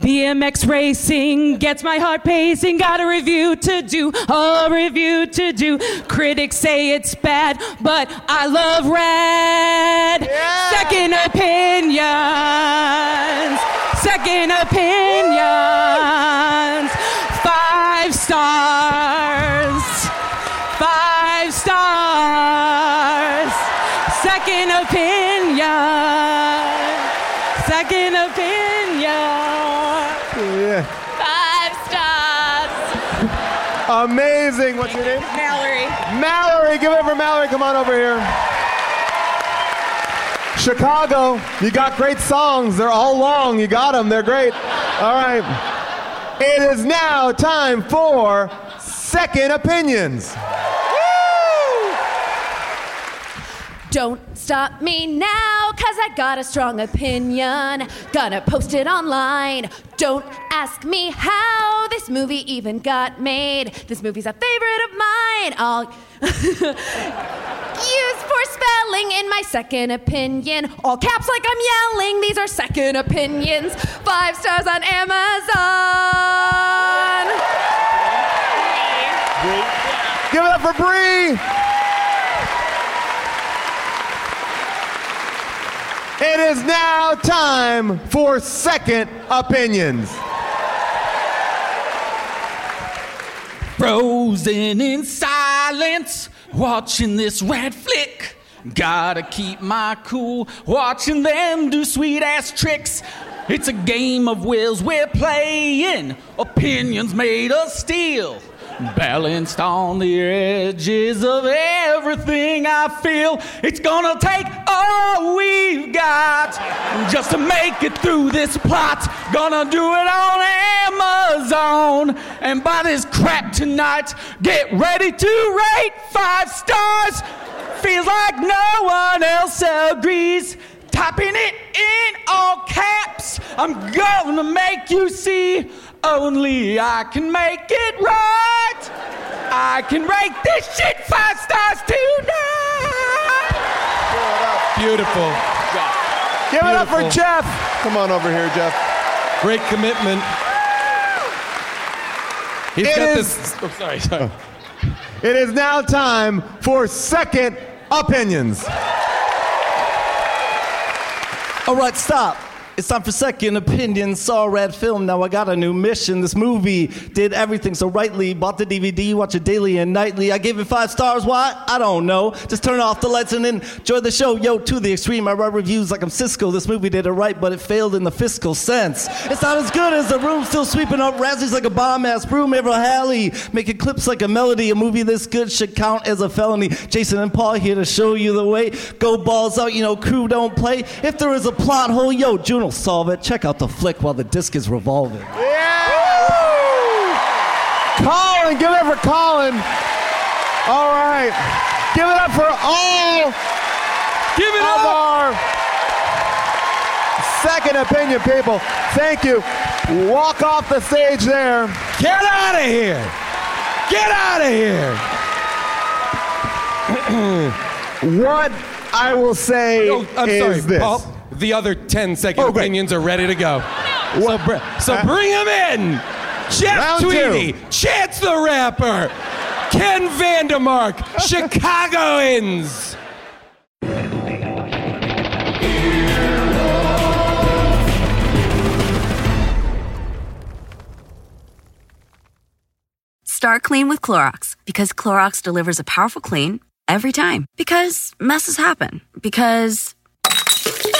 BMX racing gets my heart pacing. Got a review to do, a review to do. Critics say it's bad, but I love Rad. Second opinions. Second opinions. Five stars. Five stars. Second opinion. Amazing. What's your name? Mallory. Mallory. Give it for Mallory. Come on over here. Chicago, you got great songs. They're all long. You got them. They're great. All right. It is now time for second opinions. Don't stop me now, cause I got a strong opinion. Gonna post it online. Don't ask me how this movie even got made. This movie's a favorite of mine. I'll use for spelling in my second opinion. All caps like I'm yelling. These are second opinions. Five stars on Amazon. Give it up for Bree. It is now time for second opinions. Frozen in silence, watching this red flick. Gotta keep my cool, watching them do sweet ass tricks. It's a game of wills we're playing, opinions made of steel. Balanced on the edges of everything I feel. It's gonna take all we've got just to make it through this plot. Gonna do it on Amazon. And buy this crap tonight. Get ready to rate five stars. Feels like no one else agrees. Typing it in all caps. I'm gonna make you see. Only I can make it right. I can rate this shit five stars tonight. Beautiful. Give it up for Beautiful. Jeff. Come on over here, Jeff. Great commitment. He's It got is- this. Oh, sorry, sorry. It is now time for second opinions. All right, stop. It's time for second opinion. Saw Rad film. Now I got a new mission. This movie did everything so rightly. Bought the DVD, watch it daily and nightly. I gave it five stars. Why? I don't know. Just turn off the lights and enjoy the show. Yo, to the extreme. I write reviews like I'm Sisqo. This movie did it right, but it failed in the fiscal sense. It's not as good as the room. Still sweeping up Razzies like a bomb ass broom. April Halley making clips like a melody. A movie this good should count as a felony. Jason and Paul here to show you the way. Go balls out, you know, Cru don't play. If there is a plot hole, yo, June will solve it. Check out the flick while the disc is revolving. Yeah! Colin, give it up for Colin. All right. Give it up for all give it of our second opinion people. Thank you. Walk off the stage there. Get out of here. Get out of here. what I will say Oh, I'm is sorry, this. Paul. The other 10 second Oh, opinions are ready to go. So, br- so Uh, bring them in. Jeff Round two. Tweedy, Chance the Rapper, Ken Vandermark, Chicagoans. Start clean with Clorox because Clorox delivers a powerful clean every time. Because messes happen. Because.